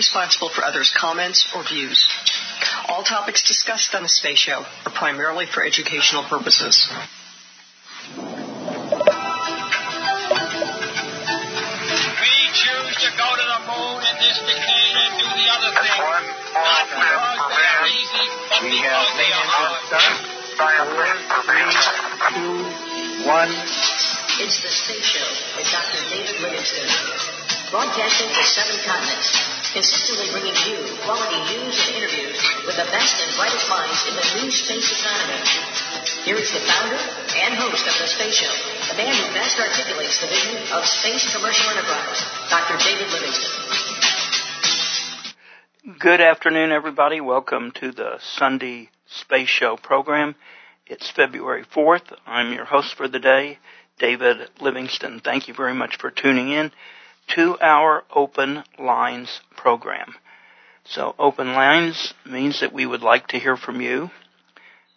responsible for others' comments or views. All topics discussed on the Space Show are primarily for educational purposes. We choose to go to the moon in this decade and do the other thing. Not because they are easy, but we because they are hard. Four, three, two, one. It's the Space Show with Dr. David Livingston. Broadcasting to seven continents, consistently bringing you quality news and interviews with the best and brightest minds in the new space economy. Here is the founder and host of the Space Show, the man who best articulates the vision of space commercial enterprise, Dr. David Livingston. Good afternoon, everybody. Welcome to the Sunday Space Show program. It's February 4th. I'm your host for the day, David Livingston. Thank you very much for tuning in to our Open Lines program. So Open Lines means that we would like to hear from you.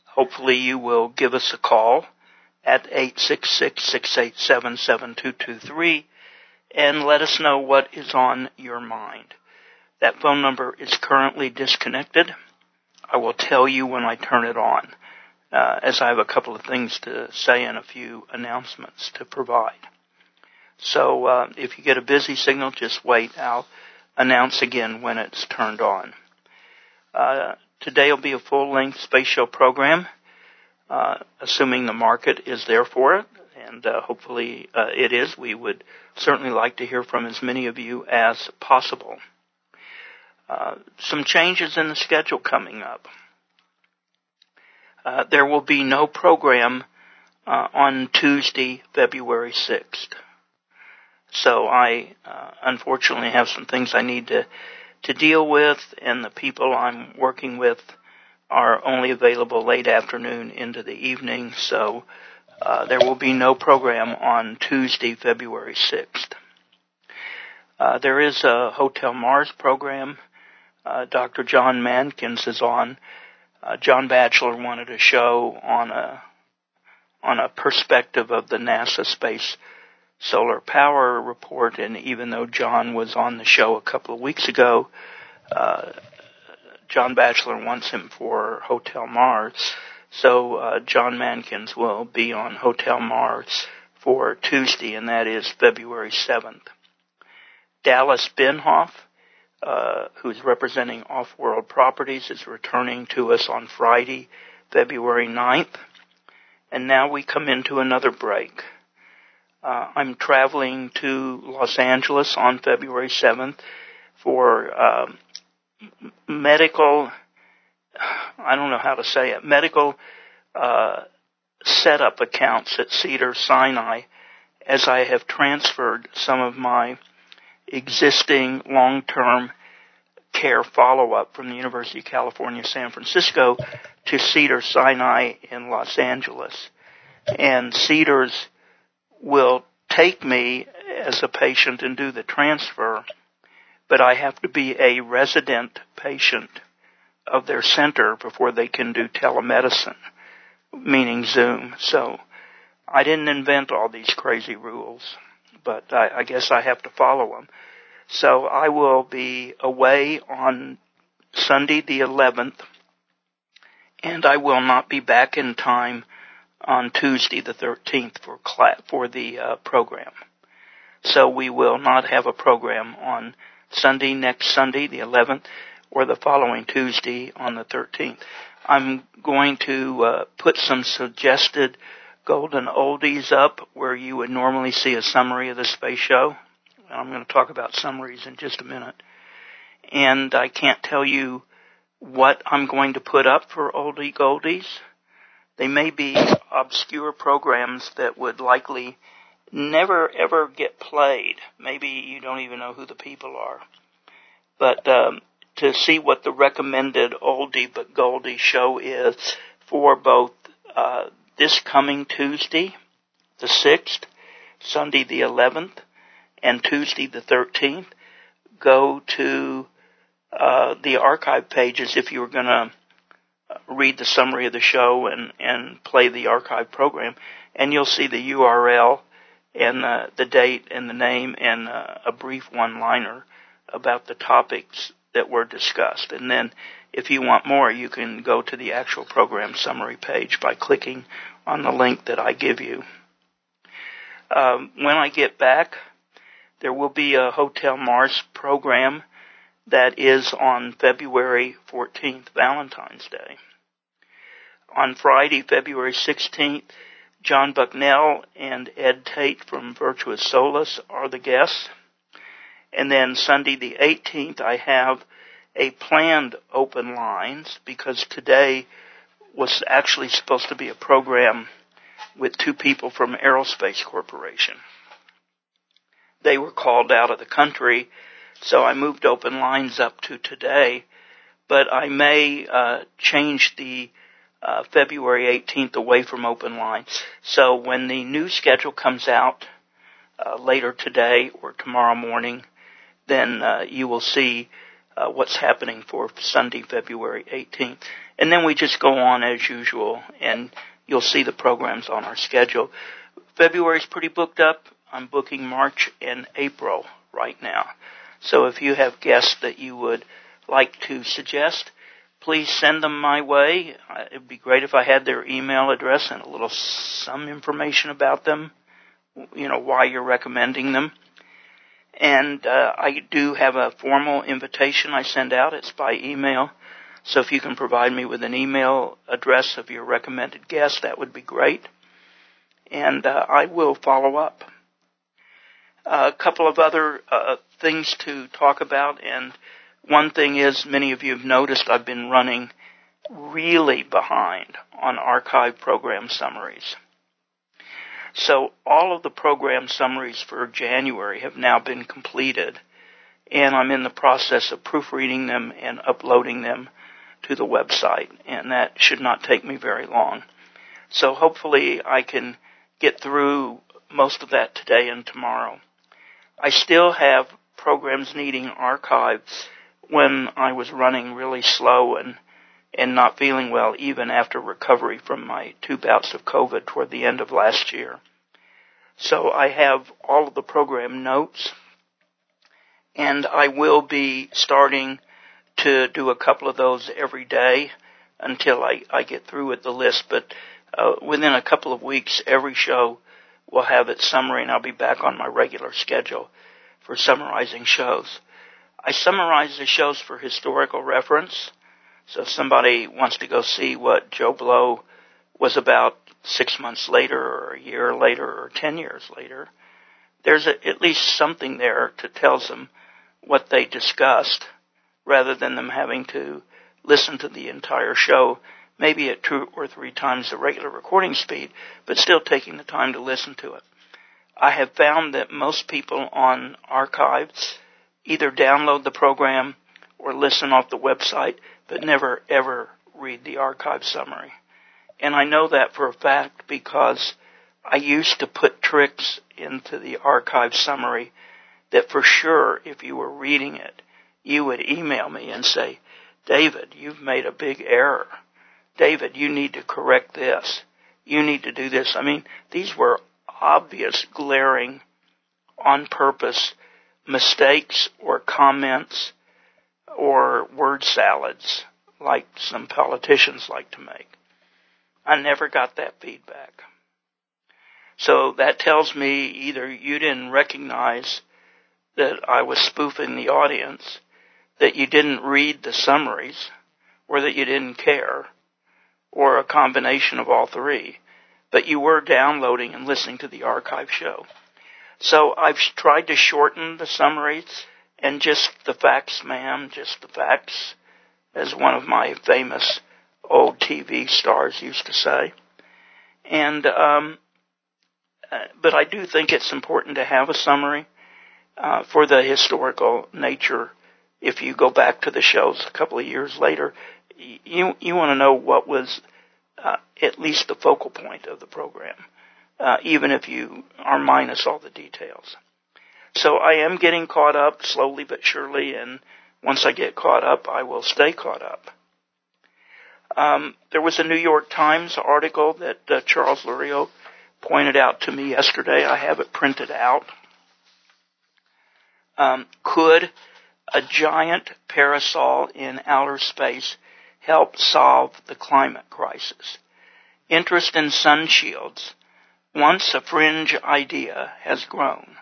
Hopefully you will give us a call at 866-687-7223 and let us know what is on your mind. That phone number is currently disconnected. I will tell you when I turn it on, uh, as I have a couple of things to say and a few announcements to provide. So uh, if you get a busy signal, just wait. I'll announce again when it's turned on. Uh, today will be a full-length space show program, uh, assuming the market is there for it, and uh, hopefully uh, it is. We would certainly like to hear from as many of you as possible. Uh, some changes in the schedule coming up. there will be no program on Tuesday, February 6th. So I uh, unfortunately have some things I need to to deal with, and the people I'm working with are only available late afternoon into the evening. So uh, there will be no program on Tuesday, February 6th. Uh, there is a Hotel Mars program. Uh, Dr. John Mankins is on. Uh, John Batchelor wanted a show on a on a perspective of the NASA space solar power report, and even though John was on the show a couple of weeks ago, uh, John Batchelor wants him for Hotel Mars. So uh, John Mankins will be on Hotel Mars for Tuesday, and that is February 7th. Dallas Bienhoff, uh, who's representing Off-World Properties, is returning to us on Friday, February 9th. And now we come into another break. Uh, I'm traveling to Los Angeles on February 7th for um, medical, I don't know how to say it, medical uh, setup accounts at Cedar Sinai as I have transferred some of my existing long-term care follow-up from the University of California, San Francisco to Cedar Sinai in Los Angeles. And Cedar's will take me as a patient and do the transfer, but I have to be a resident patient of their center before they can do telemedicine, meaning Zoom. So I didn't invent all these crazy rules, but I, I guess I have to follow them. So I will be away on Sunday the 11th, and I will not be back in time on Tuesday the 13th for for the uh, program. So we will not have a program on Sunday next Sunday the 11th or the following Tuesday on the 13th. I'm going to uh, put some suggested golden oldies up where you would normally see a summary of the space show. I'm going to talk about summaries in just a minute. And I can't tell you what I'm going to put up for oldie goldies they may be obscure programs that would likely never ever get played. Maybe you don't even know who the people are. But um, to see what the recommended oldie but goldie show is for both uh, this coming Tuesday, the 6th, Sunday the 11th, and Tuesday the 13th, go to uh, the archive pages if you were going to read the summary of the show and, and play the archive program, and you'll see the URL and uh, the date and the name and uh, a brief one-liner about the topics that were discussed. And then if you want more, you can go to the actual program summary page by clicking on the link that I give you. Um, when I get back, there will be a Hotel Mars program that is on February 14th, Valentine's Day. On Friday, February 16th, John Bucknell and Ed Tate from Virtus Solis are the guests. And then Sunday the 18th, I have a planned open lines because today was actually supposed to be a program with two people from Aerospace Corporation. They were called out of the country, so I moved open lines up to today, but I may uh, change the uh, February 18th away from open line. So when the new schedule comes out uh, later today or tomorrow morning, then uh, you will see uh, what's happening for Sunday, February 18th. And then we just go on as usual and you'll see the programs on our schedule. February's pretty booked up. I'm booking March and April right now. So if you have guests that you would like to suggest, please send them my way. Uh, it'd be great if I had their email address and a little some information about them. You know why you're recommending them. And uh, I do have a formal invitation I send out. It's by email. So if you can provide me with an email address of your recommended guest, that would be great. And uh, I will follow up. A couple of other uh, things to talk about, and one thing is, many of you have noticed I've been running really behind on archive program summaries. So all of the program summaries for January have now been completed, and I'm in the process of proofreading them and uploading them to the website, and that should not take me very long. So hopefully I can get through most of that today and tomorrow. I still have programs needing archives when I was running really slow and and not feeling well even after recovery from my two bouts of COVID toward the end of last year. So I have all of the program notes and I will be starting to do a couple of those every day until I, I get through with the list. But uh, within a couple of weeks, every show will have its summary and I'll be back on my regular schedule for summarizing shows. I summarize the shows for historical reference so if somebody wants to go see what Joe Blow was about six months later or a year later or ten years later, there's a, at least something there to tells them what they discussed rather than them having to listen to the entire show maybe at two or three times the regular recording speed, but still taking the time to listen to it. I have found that most people on archives either download the program or listen off the website but never ever read the archive summary. And I know that for a fact because I used to put tricks into the archive summary that for sure if you were reading it, you would email me and say, David, you've made a big error. David, you need to correct this. You need to do this. I mean, these were obvious, glaring, on purpose mistakes or comments or word salads like some politicians like to make. I never got that feedback. So that tells me either you didn't recognize that I was spoofing the audience, that you didn't read the summaries, or that you didn't care, or a combination of all three, but you were downloading and listening to the archive show. So I've tried to shorten the summaries and just the facts, ma'am, just the facts, as one of my famous old TV stars used to say. And, um, uh, but I do think it's important to have a summary uh, for the historical nature. If you go back to the shows a couple of years later, you you want to know what was uh, at least the focal point of the program, uh, even if you are minus all the details. So I am getting caught up slowly but surely, and once I get caught up, I will stay caught up. Um, there was a New York Times article that uh, Charles Lurio pointed out to me yesterday. I have it printed out. Um, could a giant parasol in outer space help solve the climate crisis. Interest in sun shields, once a fringe idea, has grown.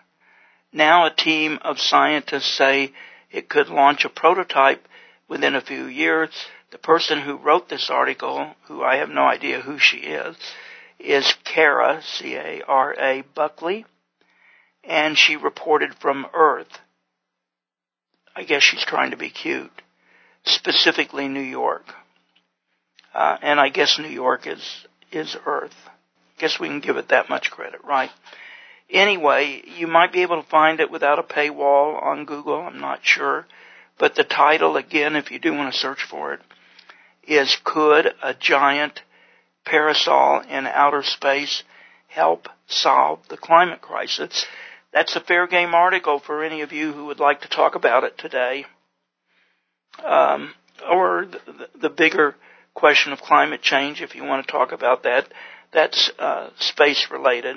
Now a team of scientists say it could launch a prototype within a few years. The person who wrote this article, who I have no idea who she is, is Cara, C-A-R-A Buckley, and she reported from Earth. I guess she's trying to be cute. Specifically New York. Uh, and I guess New York is, is Earth. Guess we can give it that much credit, right? Anyway, you might be able to find it without a paywall on Google, I'm not sure. But the title, again, if you do want to search for it, is Could a Giant Parasol in Outer Space Help Solve the Climate Crisis? That's a fair game article for any of you who would like to talk about it today. Um, or the, the, bigger question of climate change, if you want to talk about that, that's uh, space related.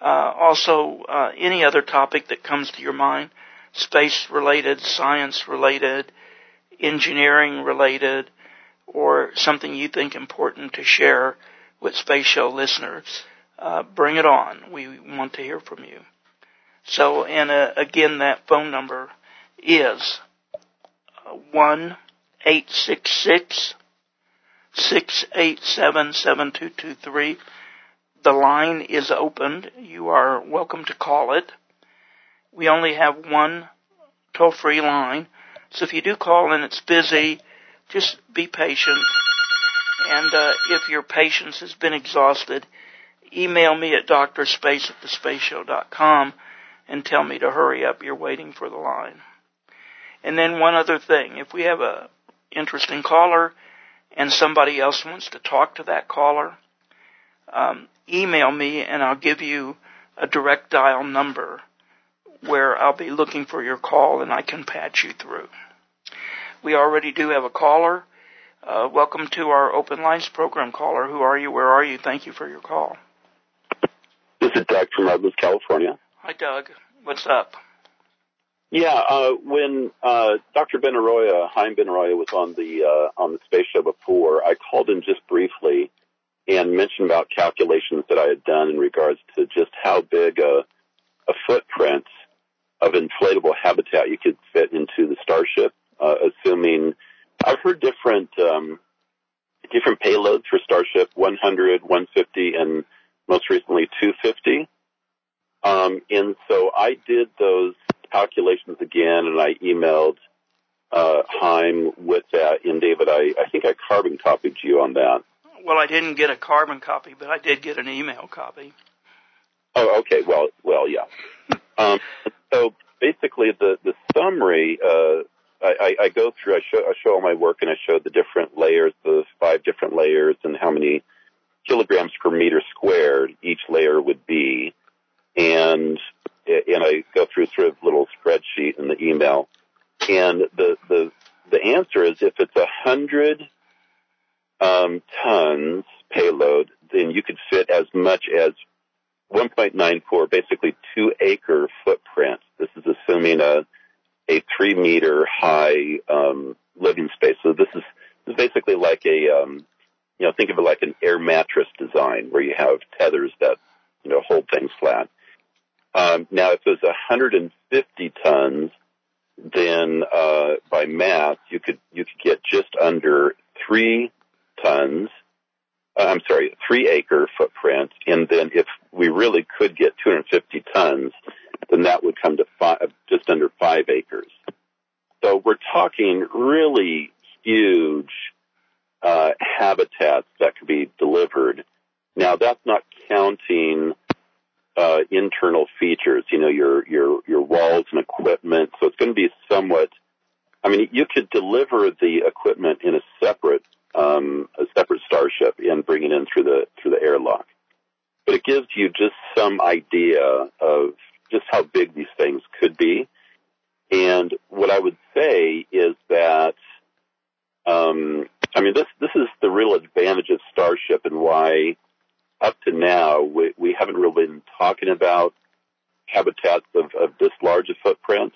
Uh, also, uh, any other topic that comes to your mind, space related, science related, engineering related, or something you think important to share with Space Show listeners, uh, bring it on. We want to hear from you. So, and uh, again, that phone number is one eight six six six eight seven seven two two three. The line is opened. You are welcome to call it. We only have one toll free line, so if you do call and it's busy, just be patient. And uh, if your patience has been exhausted, email me at drspace at thespaceshow.com and tell me to hurry up. You're waiting for the line. And then one other thing. If we have a interesting caller and somebody else wants to talk to that caller, um, email me and I'll give you a direct dial number where I'll be looking for your call and I can patch you through. We already do have a caller. Uh, welcome to our open lines program caller. Who are you? Where are you? Thank you for your call. This is Doug from Redlands, California. Hi, Doug. What's up? Yeah, uh, when uh, Dr. Benaroya, Haym Benaroya, was on the uh, on the space show before, I called him just briefly and mentioned about calculations that I had done in regards to just how big a, a footprint of inflatable habitat you could fit into the Starship, uh, assuming I've heard different um, different payloads for Starship, 100, 150, and most recently 250. Um, and so I did those calculations again, and I emailed uh, Haym with that. And David, I, I think I carbon copied you on that. Well, I didn't get a carbon copy, but I did get an email copy. Oh, okay. Well, well, yeah. um, so basically, the the summary. Uh, I, I go through. I show I show all my work, and I show the different layers, the five different layers, and how many kilograms per meter squared each layer would be and and I go through sort of little spreadsheet in the email, and the the the answer is if it's a hundred um, tons payload, then you could fit as much as 1.94, basically two acre footprint. This is assuming a a three meter high um, living space. So this is, this is basically like a um, you know think of it like an air mattress design where you have tethers that you know hold things flat. Um, now, if it was 150 tons, then uh, by math, you could you could get just under three tons. Uh, I'm sorry, three acre footprint, and then if we really could get 250 tons, then that would come to five, just under five acres. So we're talking really huge uh, habitats that could be delivered. Now that's not counting uh, internal features, you know, your, your, your walls and equipment. So it's going to be somewhat, I mean, you could deliver the equipment in a separate, um, a separate starship and bring it in through the, through the airlock. But it gives you just some idea of just how big these things could be. And what I would say is that, um, I mean, this, this is the real advantage of Starship and why up to now, we, we haven't really been talking about habitats of, of this large a footprint.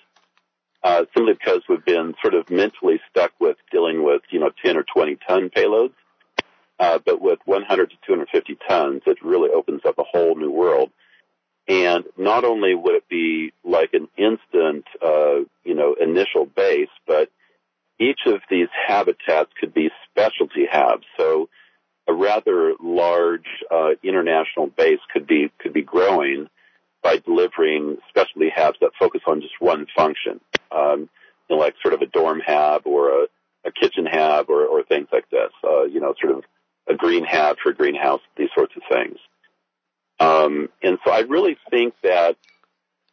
uh, simply because we've been sort of mentally stuck with dealing with, you know, 10 or 20 ton payloads. Uh, but with 100 to 250 tons, it really opens up a whole new world. And not only would it be like an instant, uh, you know, initial base, but each of these habitats could be specialty habs. So a rather large uh, international base could be could be growing by delivering specialty habs that focus on just one function, um, like sort of a dorm hab or a, kitchen hab or, things like this. Uh, you know, sort of a green hab for a greenhouse, these sorts of things. Um, and so I really think that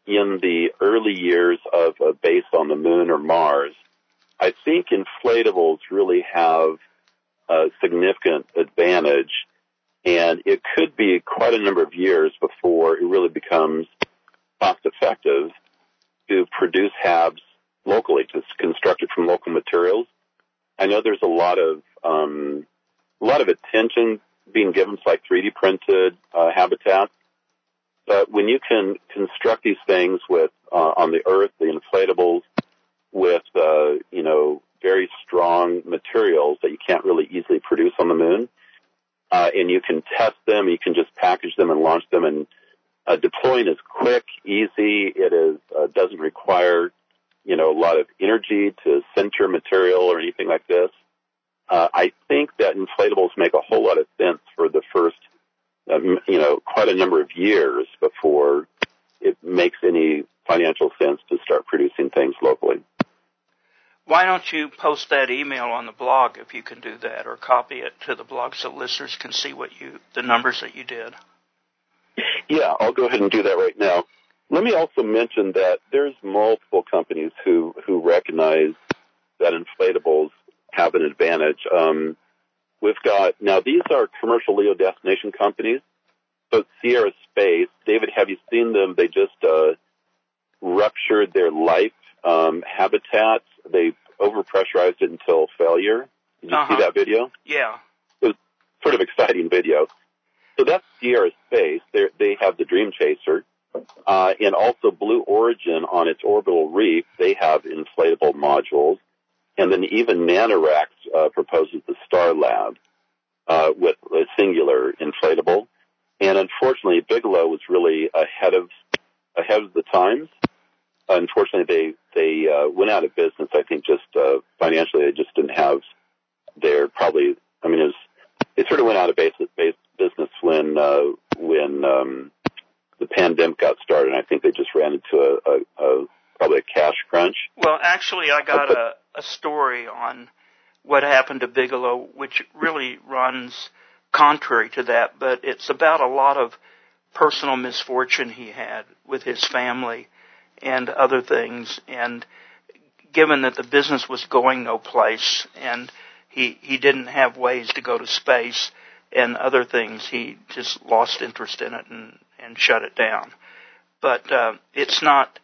in the early years of a base on the moon or Mars, I think inflatables really have a significant advantage and it could be quite a number of years before it really becomes cost effective to produce HABs locally, to construct it from local materials. I know there's a lot of um, a lot of attention being given to like 3D printed uh, habitats, but when you can construct these things with uh, on the Earth, the inflatables with uh, you know very strong materials that you can't really easily produce on the moon, uh, and you can test them. You can just package them and launch them. And uh, deploying is quick, easy. It is uh, doesn't require you know a lot of energy to sinter material or anything like this. Uh, I think that inflatables make a whole lot of sense for the first, um, you know, quite a number of years before it makes any financial sense to start producing things locally. Why don't you post that email on the blog if you can do that, or copy it to the blog so listeners can see what you the numbers that you did? Yeah, I'll go ahead and do that right now. Let me also mention that there's multiple companies who who recognize that inflatables have an advantage. Um, we've got now these are commercial LEO destination companies. So Sierra Space, David, have you seen them? They just uh, ruptured their life um, habitats. They overpressurized it until failure. Did you uh-huh. see that video? Yeah. It was sort of exciting video. So that's Sierra Space. They're, they have the Dream Chaser. Uh, and also Blue Origin on its orbital reef, they have inflatable modules. And then even NanoRacks uh, proposes the Starlab uh, with a singular inflatable. And unfortunately, Bigelow was really ahead of ahead of the times unfortunately, they they uh, went out of business. I think just uh, financially, they just didn't have their probably. I mean, it was they sort of went out of business business when uh, when um, the pandemic got started. And I think they just ran into a, a, a probably a cash crunch. Well, actually, I got a, a story on what happened to Bigelow, which really runs contrary to that, but it's about a lot of personal misfortune he had with his family and other things. And given that the business was going no place and he, he didn't have ways to go to space and other things, he just lost interest in it and, and shut it down. But, uh, it's not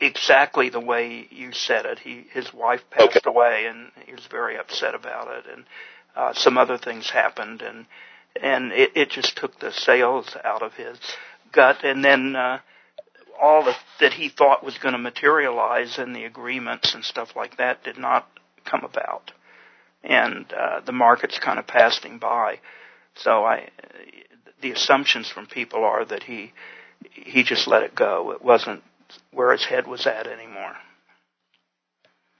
exactly the way you said it. He, his wife passed okay. away and he was very upset about it and, uh, some other things happened and, and it, it just took the sales out of his gut and then, uh, all the, that he thought was going to materialize in the agreements and stuff like that did not come about, and uh, the market's kind of passing by. So I, the assumptions from people are that he he just let it go. It wasn't where his head was at anymore.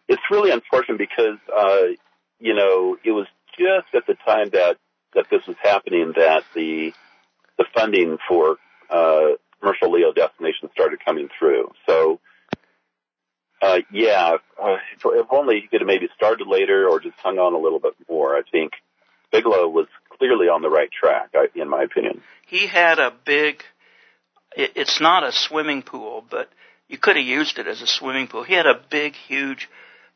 It's really unfortunate because uh, you know it was just at the time that that this was happening that the the funding for uh, commercial LEO destinations started coming through. So, uh, yeah, uh, if only he could have maybe started later or just hung on a little bit more. I think Bigelow was clearly on the right track, in my opinion. He had a big. It's not a swimming pool, but you could have used it as a swimming pool. He had a big, huge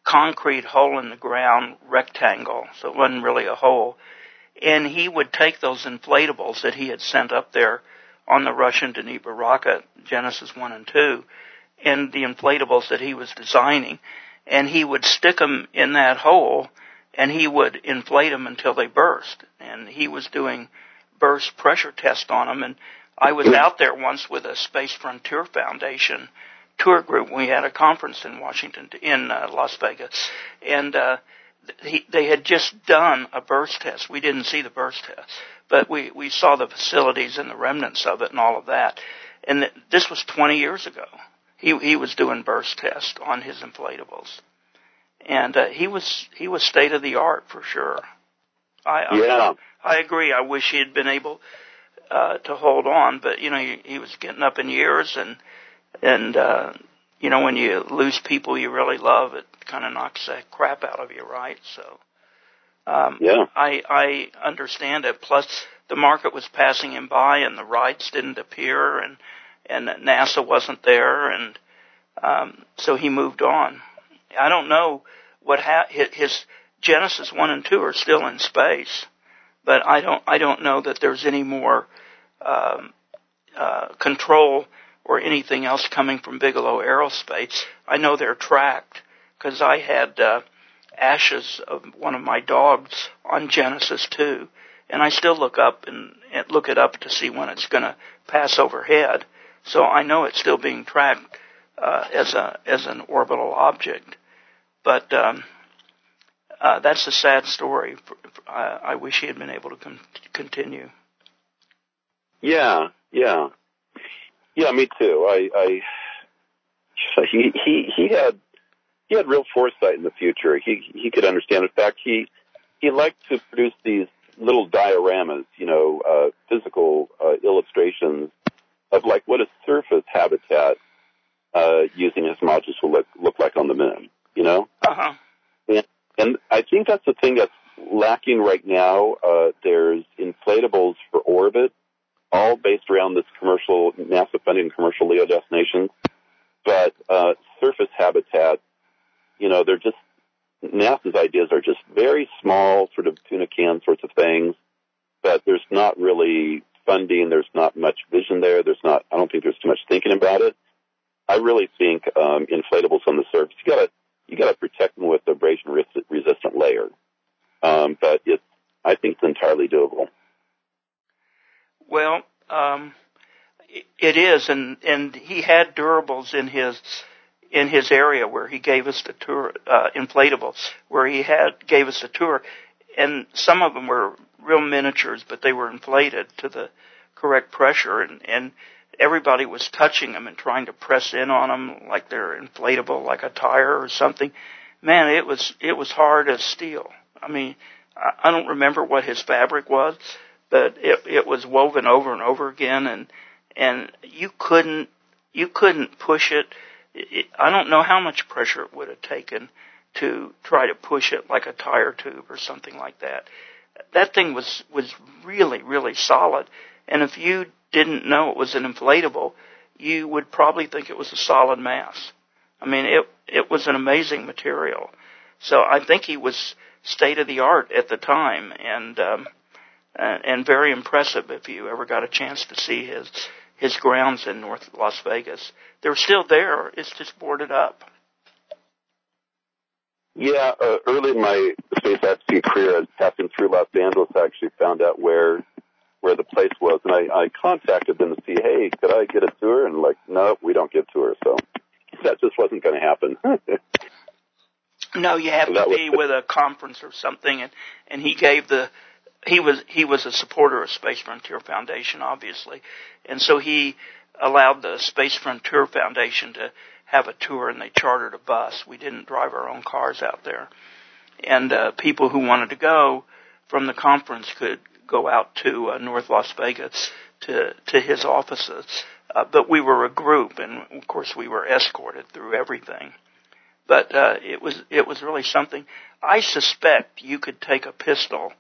concrete hole in the ground rectangle, so it wasn't really a hole. And he would take those inflatables that he had sent up there on the Russian Dnepr rocket, Genesis 1 and 2, and the inflatables that he was designing. And he would stick them in that hole and he would inflate them until they burst. And he was doing burst pressure tests on them. And I was out there once with a Space Frontier Foundation tour group. We had a conference in Washington, in uh, Las Vegas, and uh, he, they had just done a burst test. We didn't see the burst test, but we we saw the facilities and the remnants of it and all of that. And th- this was 20 years ago. He he was doing burst tests on his inflatables, and uh, he was he was state of the art for sure. I yeah. I, I agree. I wish he had been able uh, to hold on, but you know he, he was getting up in years and and uh, you know when you lose people you really love, it kind of knocks that crap out of you, right? So um, yeah, I I understand it. Plus the market was passing him by, and the rides didn't appear, and and NASA wasn't there, and um, so he moved on. I don't know what ha- his Genesis one and two are still in space, but I don't I don't know that there's any more um, uh, control or anything else coming from Bigelow Aerospace. I know they're tracked because I had uh, ashes of one of my dogs on Genesis 2, and I still look up and, look it up to see when it's going to pass overhead. So I know it's still being tracked uh, as a as an orbital object, but um, uh, that's a sad story. I, I wish he had been able to con- continue. Yeah, yeah, yeah. Me too. I, I he he he had he had real foresight in the future. He he could understand. In fact, he he liked to produce these little dioramas, you know, uh, physical uh, illustrations of like what a surface habitat uh, using his modules will look look like on the moon. You know. Uh-huh. And and I think that's the thing that's lacking right now. Uh, there's inflatables for orbit, all based around this commercial NASA funded commercial LEO destinations. But uh, surface habitat, you know, they're just NASA's ideas are just very small, sort of tuna can sorts of things. But there's not really funding. There's not much vision there. There's not. I don't think there's too much thinking about it. I really think um, inflatables on the surface. You got to you got to protect them with abrasion resistant layer. Um, but it's I think it's entirely doable. Well, um, it is, and and he had durables in his in his area where he gave us the tour, uh, inflatables, where he had gave us a tour, and some of them were real miniatures, but they were inflated to the correct pressure, and and everybody was touching them and trying to press in on them like they're inflatable, like a tire or something. Man, it was it was hard as steel. I mean, I, I don't remember what his fabric was, but it it was woven over and over again, and and you couldn't you couldn't push it. I don't know how much pressure it would have taken to try to push it like a tire tube or something like that. That thing was was really really solid, and if you didn't know it was an inflatable, you would probably think it was a solid mass. I mean, it it was an amazing material. So I think he was state of the art at the time, and um, and very impressive. If you ever got a chance to see his his grounds in North Las Vegas, they're still there. It's just boarded up. Yeah, uh, early in my space activity career, I passing through Los Angeles, I actually found out where where the place was, and I, I contacted them to see, hey, could I get a tour? And like, no, we don't give tours, so that just wasn't going to happen. no, you have to be with a conference or something, and and he gave the he was he was a supporter of Space Frontier Foundation, obviously, and so he allowed the Space Frontier Foundation to have a tour, and they chartered a bus. We didn't drive our own cars out there, and uh, people who wanted to go from the conference could go out to uh, North Las Vegas to to his offices. Uh, but we were a group, and of course we were escorted through everything. But uh, it was it was really something. I suspect you could take a pistol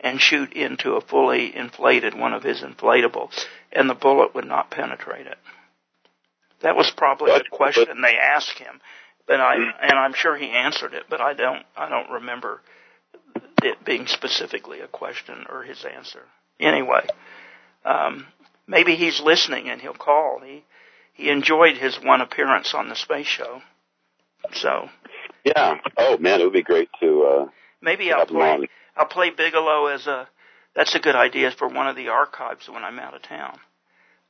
and shoot into a fully inflated one of his inflatables, and the bullet would not penetrate it. That was probably the question they asked him, but I and I'm sure he answered it, but I don't I don't remember it being specifically a question or his answer. Anyway, um, maybe he's listening and he'll call. He he enjoyed his one appearance on the space show. So yeah. Oh man, it would be great to. Uh, maybe I'll play. I'll play Bigelow as a. That's a good idea for one of the archives when I'm out of town.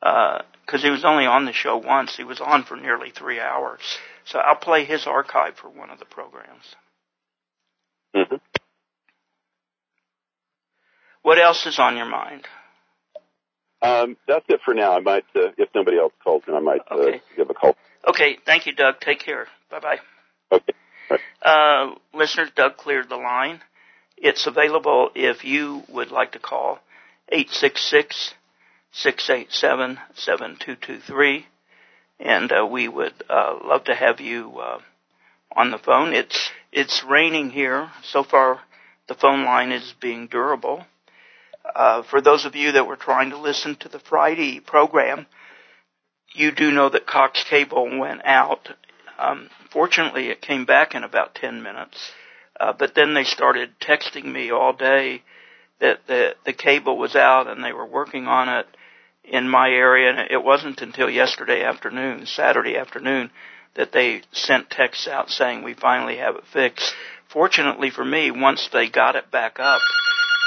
because uh, he was only on the show once. He was on for nearly three hours. So I'll play his archive for one of the programs. Mm-hmm. What else is on your mind? Um, that's it for now. I might, uh, if nobody else calls me, I might uh, okay. give a call. Okay. Thank you, Doug. Take care. Bye bye. Okay. Right. Uh, listeners, Doug cleared the line. It's available if you would like to call 866 687 7223 and uh, we would uh, love to have you uh, on the phone. It's it's raining here. So far, the phone line is being durable. Uh, for those of you that were trying to listen to the Friday program, you do know that Cox Cable went out. Um, fortunately, it came back in about 10 minutes. Uh, but then they started texting me all day that the the cable was out and they were working on it in my area, and it wasn't until yesterday afternoon, Saturday afternoon, that they sent texts out saying we finally have it fixed. Fortunately for me, once they got it back up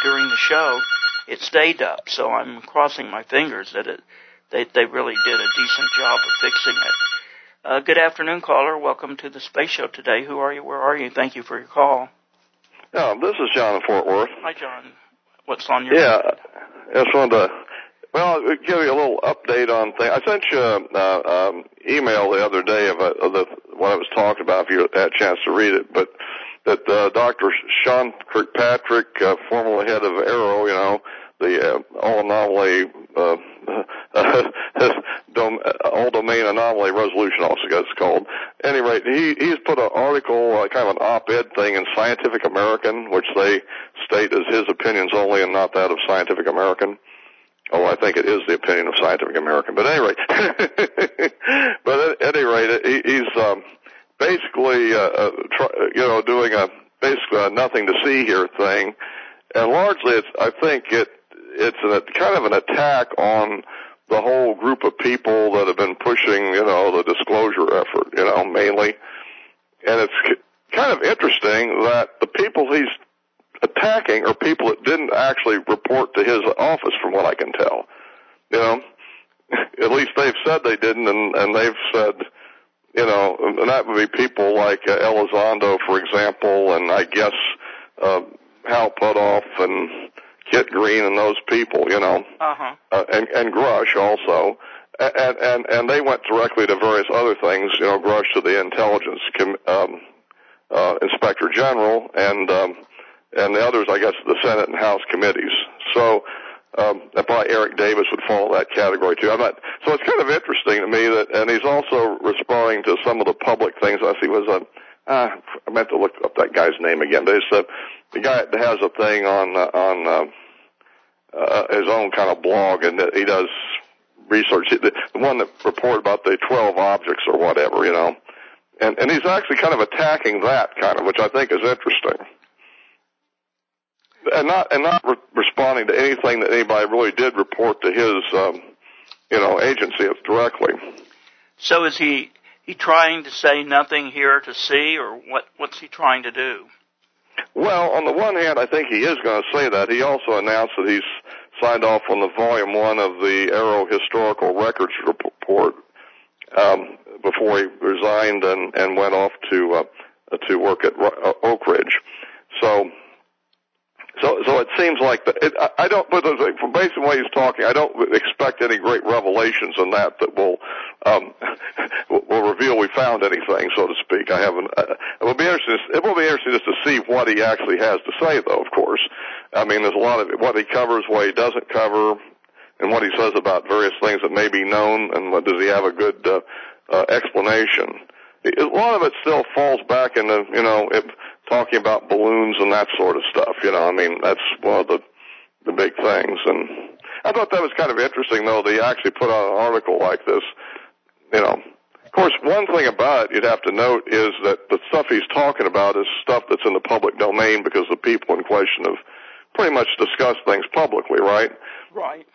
during the show, it stayed up. So I'm crossing my fingers that it they they really did a decent job of fixing it. Uh, good afternoon, caller. Welcome to the Space Show today. Who are you? Where are you? Thank you for your call. Yeah, this is John in Fort Worth. Hi, John. What's on your yeah? Mind? I just wanted to well, give you a little update on things. I sent you an uh, um, email the other day of, a, of the, what I was talking about if you had a chance to read it, but that uh, Dr. Sean Kirkpatrick, uh, former head of AARO, you know, the uh, all anomaly, uh, all domain anomaly resolution officer, it's called. Any rate, he he's put an article, uh, kind of an op-ed thing in Scientific American, which they state is his opinions only and not that of Scientific American. Oh, I think it is the opinion of Scientific American. But anyway, but at any rate, he, he's um, basically, uh, uh, try, you know, doing a basically a nothing to see here thing, and largely, it's I think it it's a kind of an attack on the whole group of people that have been pushing, you know, the disclosure effort, you know, mainly, and it's kind of interesting that the people he's attacking are people that didn't actually report to his office, from what I can tell. You know, at least they've said they didn't, and and they've said, you know, and that would be people like uh, Elizondo, for example, and I guess uh, Hal Puthoff and Kit Green and those people, you know, uh-huh. uh, and and Grush also. And, and and they went directly to various other things, you know, Grush to the intelligence com- um, uh, inspector general, and um, and the others, I guess, the Senate and House committees. So, um, and probably Eric Davis would fall in that category too. I'm not, so it's kind of interesting to me that, and he's also responding to some of the public things. I see was a, uh, I meant to look up that guy's name again, but it's the, the guy that has a thing on, uh, on, uh, his own kind of blog and he does research. The, the one that reported about the 12 objects or whatever, you know. And, and he's actually kind of attacking that kind of, which I think is interesting and not and not re- responding to anything that anybody really did report to his um, you know agency directly. So is he he trying to say nothing here to see, or what what's he trying to do? Well, on the one hand, I think he is going to say that. He also announced that he's signed off on the volume one of the AARO Historical Records report um, before he resigned and, and went off to uh, to work at uh, Oak Ridge. So so, so it seems like the, it, I don't, but from based on what he's talking, I don't expect any great revelations in that that will, um, will reveal we found anything, so to speak. I haven't. Uh, it will be interesting. It will be interesting just to see what he actually has to say, though. Of course, I mean, there's a lot of what he covers, what he doesn't cover, and what he says about various things that may be known, and what, does he have a good uh, uh, explanation? A lot of it still falls back into, you know, if talking about balloons and that sort of stuff. You know, I mean, that's one of the the big things. And I thought that was kind of interesting, though. They actually put out an article like this. You know, of course, one thing about it you'd have to note is that the stuff he's talking about is stuff that's in the public domain because the people in question have pretty much discussed things publicly, right? Right.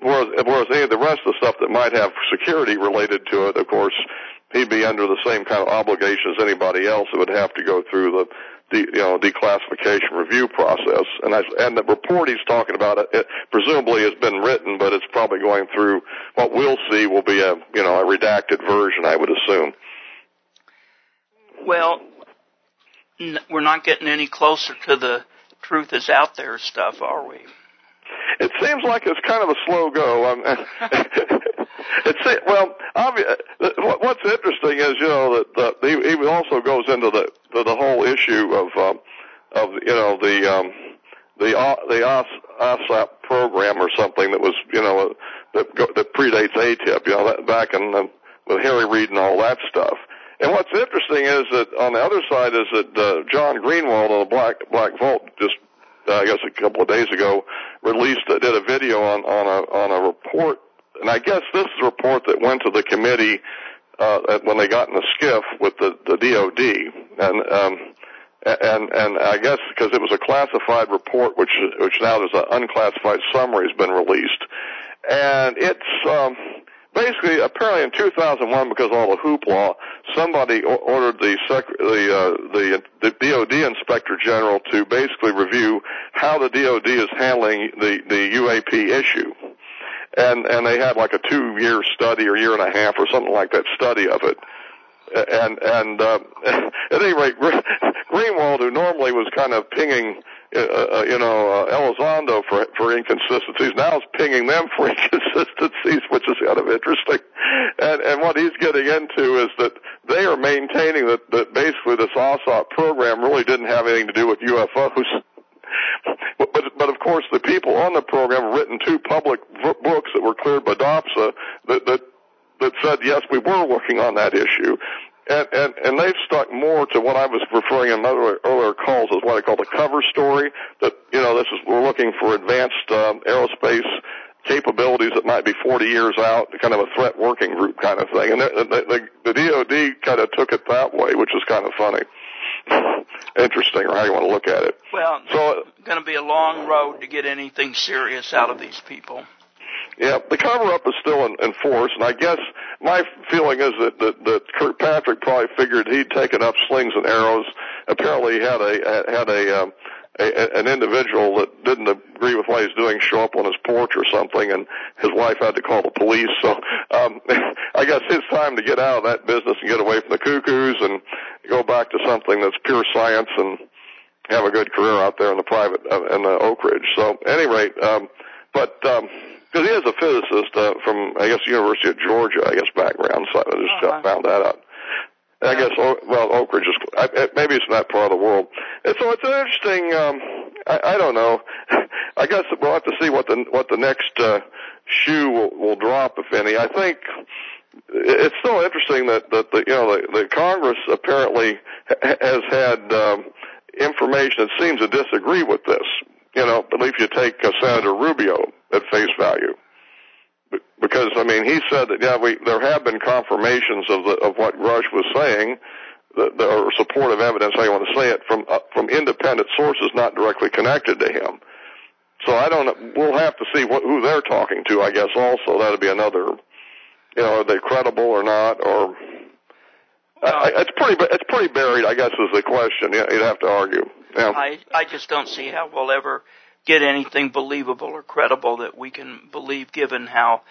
Whereas, whereas any of the rest of the stuff that might have security related to it, of course, he'd be under the same kind of obligation as anybody else that would have to go through the de, you know declassification review process. And I, and the report he's talking about it, it presumably has been written, but it's probably going through what we'll see will be a you know a redacted version, I would assume. Well, n- we're not getting any closer to the truth is out there stuff, are we? It seems like it's kind of a slow go. It's well, obvious. What's interesting is you know that the, he, he also goes into the the, the whole issue of um, of you know the um, the uh, the OS, OSAP program or something that was you know that go, that predates AATIP. You know that back in the, with Harry Reid and all that stuff. And what's interesting is that on the other side is that uh, John Greenewald on the Black Black Vault just uh, I guess a couple of days ago released uh, did a video on on a on a report, and I guess this is a report that went to the committee uh, when they got in the SCIF with the the DoD, and um, and and I guess because it was a classified report, which which now there's an unclassified summary has been released, and it's. Um, basically, apparently in 2001, because of all the hoopla, somebody ordered the sec- the, uh, the the DoD Inspector General to basically review how the DoD is handling the the UAP issue, and and they had like a two year study or year and a half or something like that study of it. And and uh, at any rate, Greenewald, who normally was kind of pinging uh, uh, you know, uh, Elizondo for for inconsistencies. Now is pinging them for inconsistencies, which is kind of interesting. And and what he's getting into is that they are maintaining that that basically this OSOP program really didn't have anything to do with UFOs. Of course, the people on the program have written two public v- books that were cleared by DOPSR that, that that said yes, we were working on that issue, and, and, and they've stuck more to what I was referring in other earlier calls as what I call the cover story. That you know, this is we're looking for advanced um, aerospace capabilities that might be 40 years out, kind of a threat working group kind of thing. And the, the, the DoD kind of took it that way, which is kind of funny, interesting, or how you want to look at it. Well, so it's going to be a long road to get anything serious out of these people. Yeah, the cover up is still in, in force, and I guess my feeling is that, that that Kirkpatrick probably figured he'd taken up slings and arrows. Apparently, he had a had a, um, a an individual that didn't agree with what he's doing show up on his porch or something, and his wife had to call the police. So um, I guess it's time to get out of that business and get away from the cuckoos and go back to something that's pure science and have a good career out there in the private uh, in the Oak Ridge. So, at any rate, um, but. Um, because he is a physicist uh, from, I guess, University of Georgia, I guess, background. So I just uh-huh. found that out. I guess, well, Oak Ridge is, maybe it's that part of the world. And so it's an interesting, um, I, I don't know. I guess we'll have to see what the, what the next, uh, shoe will, will drop, if any. I think it's still interesting that, that the, you know, the, the Congress apparently has had, um, information that seems to disagree with this. You know, but if you take uh, Senator Rubio at face value. Because I mean, he said that yeah, we there have been confirmations of the of what Grusch was saying, the, the, or supportive evidence, how you want to say it, from uh, from independent sources not directly connected to him. So I don't. We'll have to see what who they're talking to. I guess also that'll be another. You know, are they credible or not? Or I, it's pretty. It's pretty buried. I guess is the question. You'd have to argue. Yeah. I I just don't see how we'll ever get anything believable or credible that we can believe given how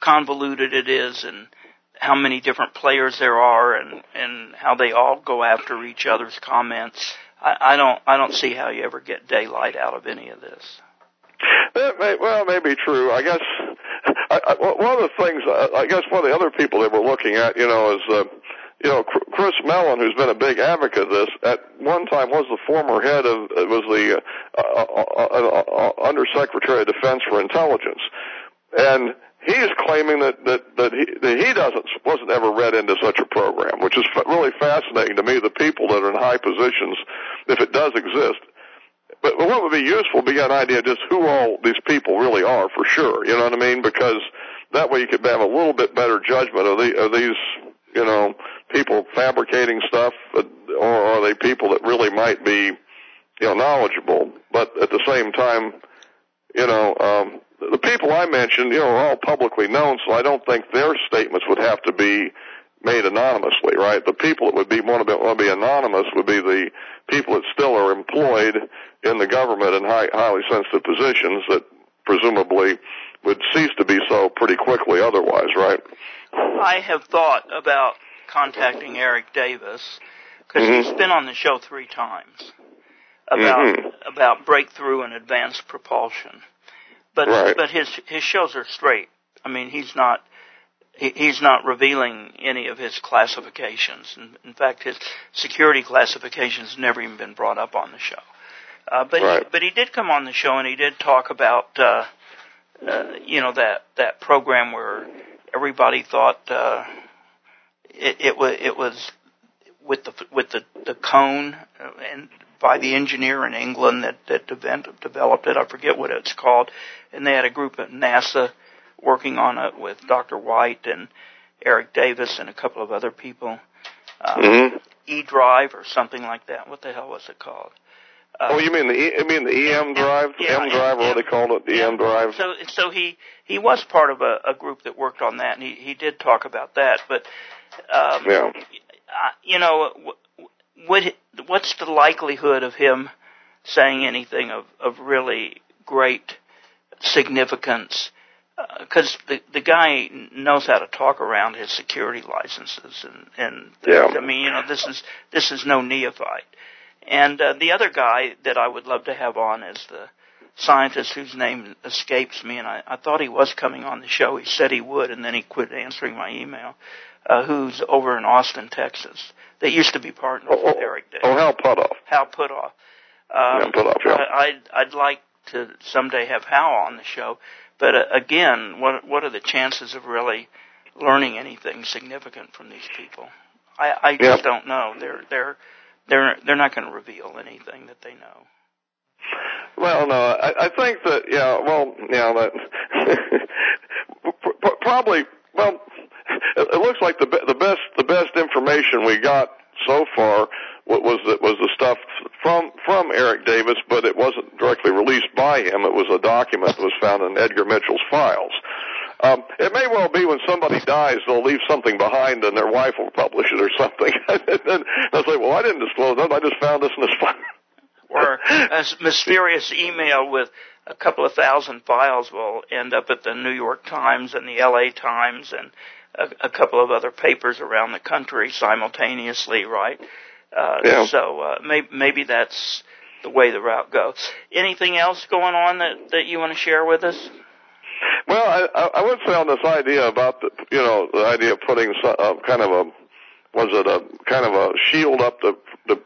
convoluted it is and how many different players there are and, and how they all go after each other's comments. I, I don't I don't see how you ever get daylight out of any of this. That may, well, may be true. I guess I, I, one of the things I guess one of the other people that we're looking at, you know, is uh, you know, Chris Mellon, who's been a big advocate of this, at one time was the former head of, was the uh, uh, uh, uh, Undersecretary of Defense for Intelligence, and he is claiming that that that he, that he doesn't wasn't ever read into such a program, which is really fascinating to me. The people that are in high positions, if it does exist. But what would be useful would be an idea just who all these people really are for sure. You know what I mean? Because that way you could have a little bit better judgment of, the, of these, you know, people fabricating stuff, or are they people that really might be, you know, knowledgeable? But at the same time, you know, um, the people I mentioned, you know, are all publicly known, so I don't think their statements would have to be made anonymously, right? The people that would be want to be, want to be anonymous would be the people that still are employed in the government in high, highly sensitive positions that presumably would cease to be so pretty quickly otherwise, right? I have thought about contacting Eric Davis because Mhm. he's been on the show three times about Mhm. about breakthrough and advanced propulsion. But Right. but his his shows are straight. I mean, he's not he, he's not revealing any of his classifications. In, in fact, his security classifications never even been brought up on the show. Uh, but he, but he did come on the show and he did talk about uh, uh, you know that that program where everybody thought uh, it, it was it was with the with the the cone uh, and by the engineer in England that that event developed it. I forget what it's called, and they had a group at NASA working on it with Dr. White and Eric Davis and a couple of other people. Uh, hmm E Drive or something like that. What the hell was it called? Uh, Oh, you mean the e, you mean the EM drive, Yeah, M drive, or what they called it, the EM drive? So, so he he was part of a, a group that worked on that, and he he did talk about that. But um, Yeah. uh, you know, w- would what's the likelihood of him saying anything of of really great significance? Because the the guy knows how to talk around his security licenses and and Yeah. I mean, you know, this is this is no neophyte. And uh, the other guy that I would love to have on is the scientist whose name escapes me, and I, I thought he was coming on the show. He said he would, and then he quit answering my email. Uh, who's over in Austin, Texas? That used to be partners Oh, with Eric Davis. oh, Hal Puthoff. Hal Puthoff. Um, Yeah, Puthoff, yeah. I, I'd I'd like to someday have Hal on the show, but uh, again, what what are the chances of really learning anything significant from these people? I, I just Yeah. don't know. They're they're they're they're not going to reveal anything that they know. Well, no, I, I think that yeah, well, yeah, that probably. Well, it, it looks like the the best the best information we got so far wa- was that was the stuff from from Eric Davis, but it wasn't directly released by him. It was a document that was found in Edgar Mitchell's files. Um, it may well be when somebody dies, they'll leave something behind, and their wife will publish it or something. and then they'll say, "Well, I didn't disclose that. I just found this in this file." or a mysterious email with a couple of thousand files will end up at the New York Times and the LA Times and a, a couple of other papers around the country simultaneously, right? Uh, Yeah. So uh, maybe, maybe that's the way the route goes. Anything else going on that, that you want to share with us? I, I would say on this idea about the, you know, the idea of putting some, uh, kind of a, was it a kind of a shield up the the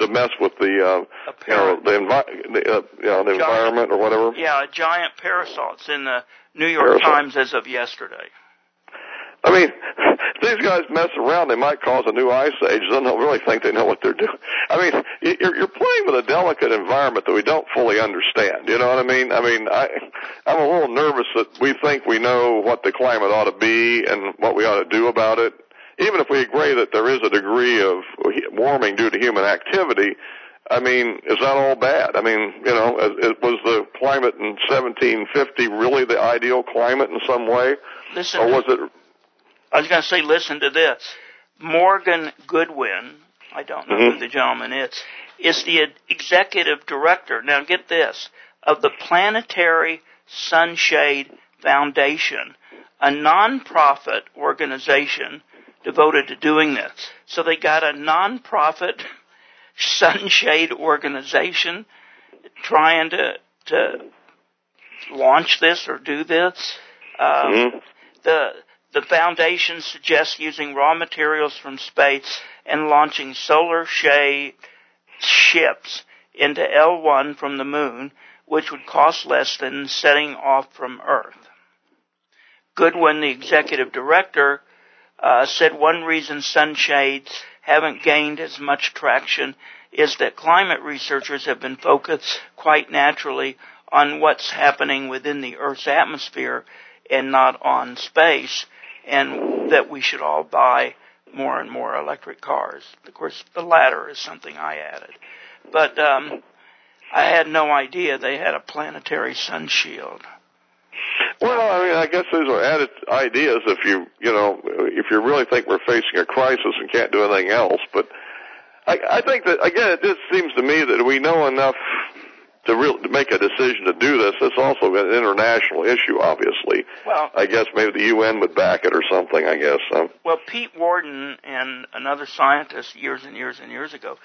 the mess with the, uh, you know, the, envi- the uh, you know, the Giant- environment or whatever. Yeah, a giant parasol. It's in the New York Parasol. Times as of yesterday. I mean, if these guys mess around, they might cause a new ice age. Then They don't really think they know what they're doing. I mean, you're, you're playing with a delicate environment that we don't fully understand. You know what I mean? I mean, I, I'm a little nervous that we think we know what the climate ought to be and what we ought to do about it. Even if we agree that there is a degree of warming due to human activity, I mean, is that all bad? I mean, you know, was the climate in 1750 really the ideal climate in some way, Listen, or was it? I was going to say, listen to this. Morgan Goodwin, I don't know who Mhm. the gentleman is, is the executive director, now get this, of the Planetary Sunshade Foundation, a nonprofit organization devoted to doing this. So they got a nonprofit sunshade organization trying to, to launch this or do this. Um, Mhm. the the foundation suggests using raw materials from space and launching solar ships into L1 from the moon, which would cost less than setting off from Earth. Goodwin, the executive director, uh, said one reason sunshades haven't gained as much traction is that climate researchers have been focused quite naturally on what's happening within the Earth's atmosphere and not on space, and that we should all buy more and more electric cars. Of course, the latter is something I added. But um, I had no idea they had a planetary sun shield. Well, I mean, I guess these are added ideas if you, you know, if you really think we're facing a crisis and can't do anything else. But I, I think that again, it just seems to me that we know enough to real to make a decision to do this. It's also an international issue, obviously. Well, I guess maybe the UN would back it or something. I guess. Um, well, Pete Worden and another scientist years and years and years ago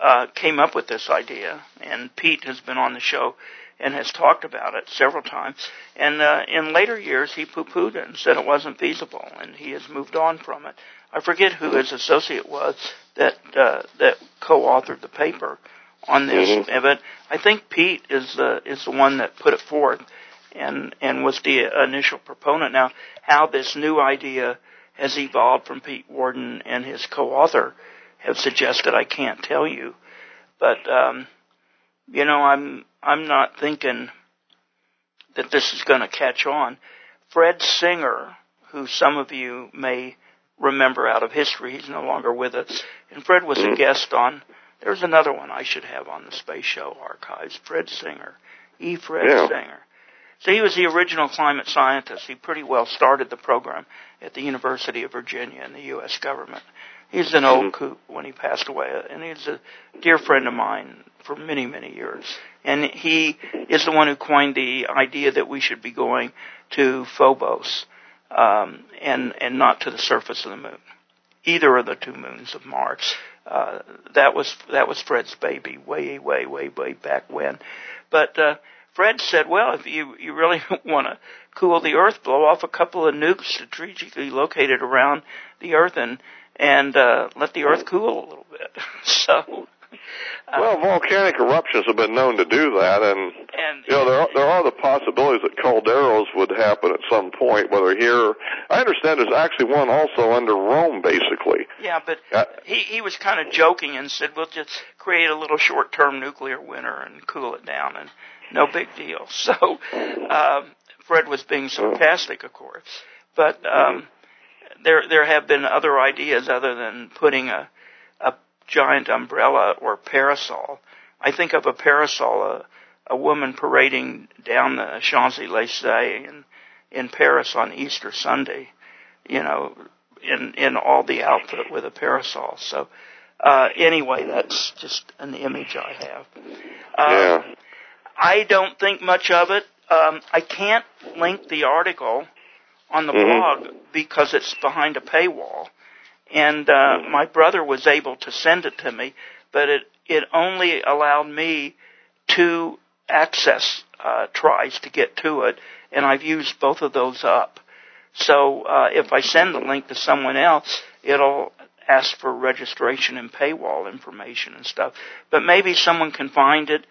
uh, came up with this idea, and Pete has been on the show and has talked about it several times. And uh, in later years, he poo-pooed it and said it wasn't feasible, and he has moved on from it. I forget who his associate was that uh, that co-authored the paper on this, Mhm. but I think Pete is the is the one that put it forth and and was the initial proponent. Now, how this new idea has evolved from Pete Worden and his co-author have suggested I can't tell you, but um, you know I'm I'm not thinking that this is going to catch on. Fred Singer, who some of you may remember out of history, he's no longer with us, and Fred was a Mhm. guest on. There's another one I should have on the Space Show archives. Fred Singer, E. Fred Yeah. Singer. So he was the original climate scientist. He pretty well started the program at the University of Virginia in the U.S. government. He's an old Mhm. coot when he passed away, and he's a dear friend of mine for many, many years. And he is the one who coined the idea that we should be going to Phobos um, and and not to the surface of the moon, either of the two moons of Mars. Uh, that was that was Fred's baby, way, way, way, way back when. But uh, Fred said, well, if you you really want to cool the Earth, blow off a couple of nukes strategically located around the Earth and and uh, let the Earth cool a little bit. so. Uh, well, volcanic eruptions have been known to do that, and and you know there are, there are the possibilities that calderos would happen at some point, whether here. I understand there's actually one also under Rome, basically. Yeah, but Uh, he he was kind of joking and said, "We'll just create a little short-term nuclear winter and cool it down, and no big deal." So um, Fred was being sarcastic, of course, but um, there there have been other ideas other than putting a giant umbrella or parasol. I think of a parasol, a a woman parading down the Champs Elysees in in Paris on Easter Sunday. You know, in in all the outfit with a parasol. So uh, anyway, that's just an image I have. Uh, yeah. I don't think much of it. Um, I can't link the article on the Mhm. blog because it's behind a paywall, and uh, my brother was able to send it to me, but it it only allowed me two access uh, tries to get to it, and I've used both of those up. So uh, if I send the link to someone else, it'll ask for registration and paywall information and stuff. But maybe someone can find it.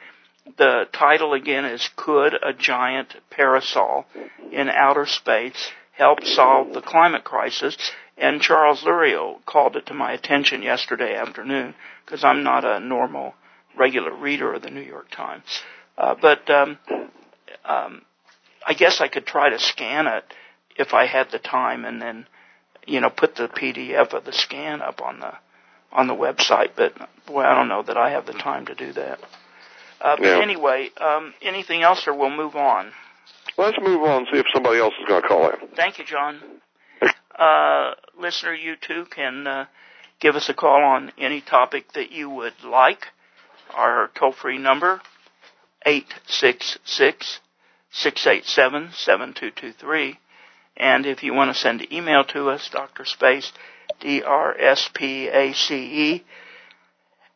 The title again is Could a Giant Parasol in Outer Space Help Solve the Climate Crisis? And Charles Lurio called it to my attention yesterday afternoon because I'm not a normal, regular reader of the New York Times. Uh, but um, um, I guess I could try to scan it if I had the time, and then you know put the PDF of the scan up on the on the website. But boy, I don't know that I have the time to do that. Uh, but Yeah. anyway, um, anything else, or we'll move on. Let's move on and see if somebody else is going to call in. Thank you, John. Uh, listener, you too can uh, give us a call on any topic that you would like. Our toll-free number, 866-687-7223. And if you want to send an email to us, Dr. Space, D-R-S-P-A-C-E,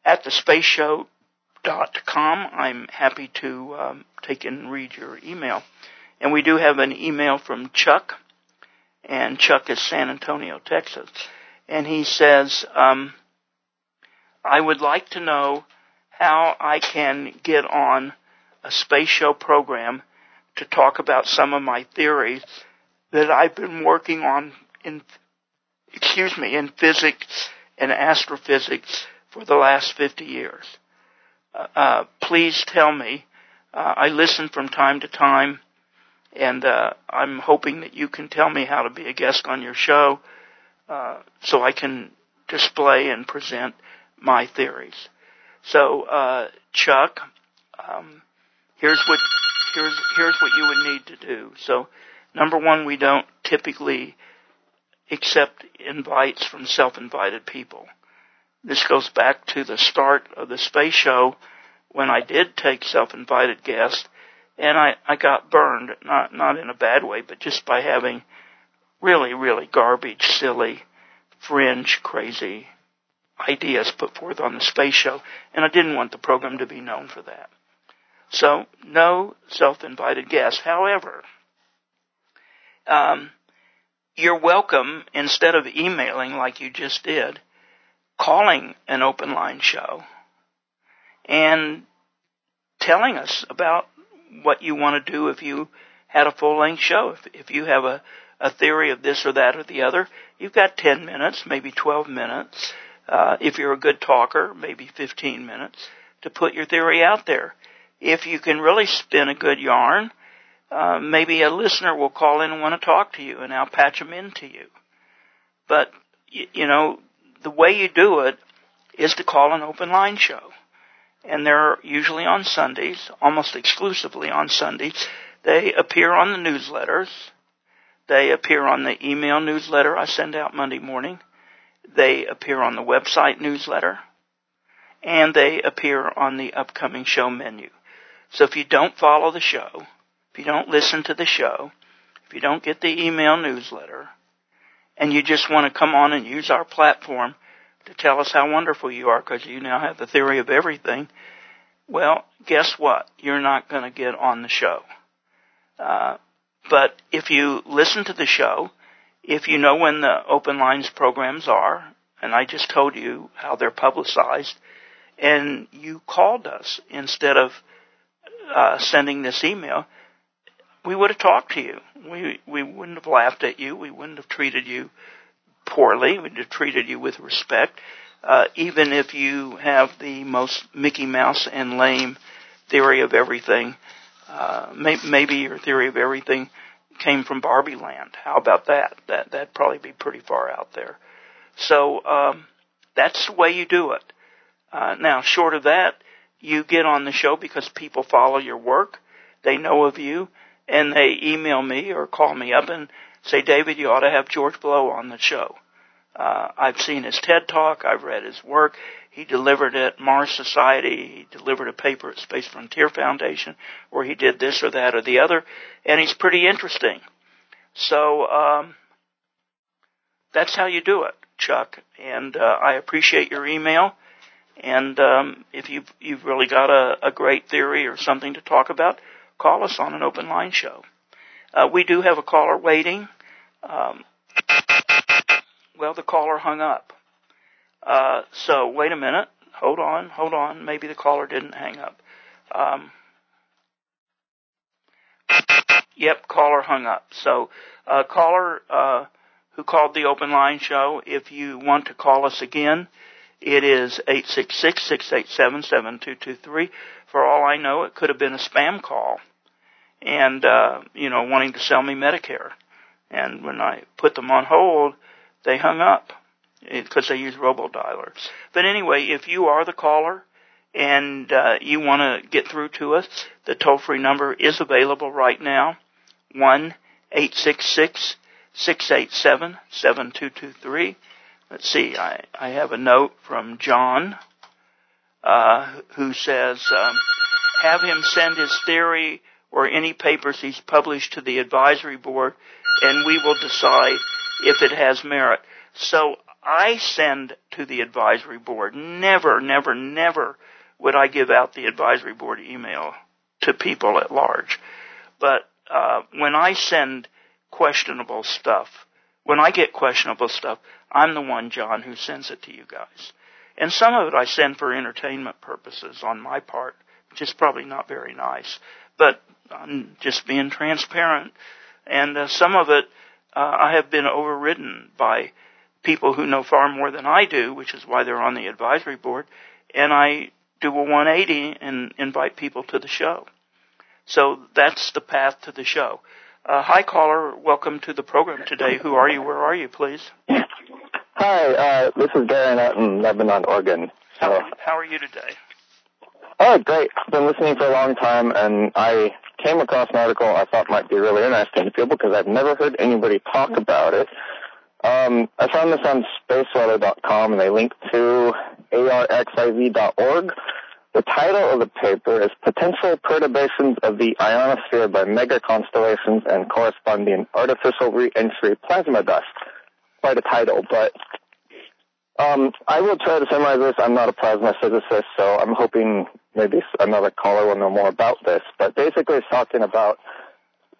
at thespaceshow.com, I'm happy to um, take and read your email. And we do have an email from Chuck, and Chuck is San Antonio, Texas. And he says, um, I would like to know how I can get on a space show program to talk about some of my theories that I've been working on in, excuse me, in physics and astrophysics for the last 50 years. Uh, uh, please tell me. Uh, I listen from time to time, and uh, I'm hoping that you can tell me how to be a guest on your show, uh, so I can display and present my theories. So, uh, Chuck, um, here's what here's here's what you would need to do. So, number one, we don't typically accept invites from self-invited people. this goes back to the start of the space show when I did take self-invited guests and I, I got burned, not, not in a bad way, but just by having really, really garbage, silly, fringe, crazy ideas put forth on the space show, and I didn't want the program to be known for that. So, no self-invited guests. However, um, you're welcome, instead of emailing like you just did, calling an open line show and telling us about what you want to do if you had a full length show. If, if you have a, a theory of this or that or the other, you've got 10 minutes, maybe 12 minutes. Uh, if you're a good talker, maybe 15 minutes to put your theory out there. If you can really spin a good yarn, uh, maybe a listener will call in and want to talk to you, and I'll patch them into you. But you, you know, the way you do it is to call an open line show and they're usually on Sundays, almost exclusively on Sundays. They appear on the newsletters. They appear on the email newsletter I send out Monday morning. They appear on the website newsletter. And they appear on the upcoming show menu. So if you don't follow the show, if you don't listen to the show, if you don't get the email newsletter, and you just want to come on and use our platform to tell us how wonderful you are because you now have the theory of everything. Well, guess what? You're not going to get on the show. Uh, but if you listen to the show, if you know when the open lines programs are, and I just told you how they're publicized, and you called us instead of uh, sending this email, we would have talked to you. We we wouldn't have laughed at you. We wouldn't have treated you poorly. Have treated you with respect, uh, even if you have the most Mickey Mouse and lame theory of everything. Uh, may, maybe your theory of everything came from Barbie Land. How about that? That that'd probably be pretty far out there. So um, that's the way you do it. Uh, now, short of that, you get on the show because people follow your work, they know of you, and they email me or call me up and say, David, you ought to have George Blow on the show. Uh, I've seen his TED Talk. I've read his work. He delivered at Mars Society. He delivered a paper at Space Frontier Foundation where he did this or that or the other, and he's pretty interesting. So um, that's how you do it, Chuck. And uh, I appreciate your email. And um, if you've you've really got a, a great theory or something to talk about, call us on an open line show. Uh, we do have a caller waiting. Um, well, the caller hung up. Uh, so wait a minute. Hold on, hold on. Maybe the caller didn't hang up. Um, yep, caller hung up. So, uh, caller uh, who called the open line show, if you want to call us again, it is eight six six six eight seven seven two two three. For all I know, it could have been a spam call and uh, you know wanting to sell me Medicare. And when I put them on hold, they hung up because they use robodialer. But anyway, if you are the caller and uh, you want to get through to us, the toll-free number is available right now: one eight six six six eight seven seven two two three. Let's see. I I have a note from John uh, who says. Um, have him send his theory or any papers he's published to the advisory board, and we will decide if it has merit. So I send to the advisory board. Never, never, never would I give out the advisory board email to people at large. But uh, when I send questionable stuff, when I get questionable stuff, I'm the one, John, who sends it to you guys. And some of it I send for entertainment purposes on my part, which is probably not very nice. But I'm just being transparent. And uh, some of it uh, I have been overridden by people who know far more than I do, which is why they're on the advisory board. And I do a 180 and invite people to the show. So that's the path to the show. Uh, hi, caller. Welcome to the program today. Who are you? Where are you, please? Hi, uh, this is Darren out in Lebanon, Oregon. How, how are you today? Oh, great. I've been listening for a long time, and I came across an article I thought might be really interesting to people because I've never heard anybody talk about it. Um, I found this on spaceweather.com, and they link to arxiv.org. The title of the paper is Potential Perturbations of the Ionosphere by Mega Constellations and Corresponding Artificial Re-Entry Plasma Dust. Quite a title, but um, I will try to summarize this. I'm not a plasma physicist, so I'm hoping maybe another caller will know more about this. But basically, it's talking about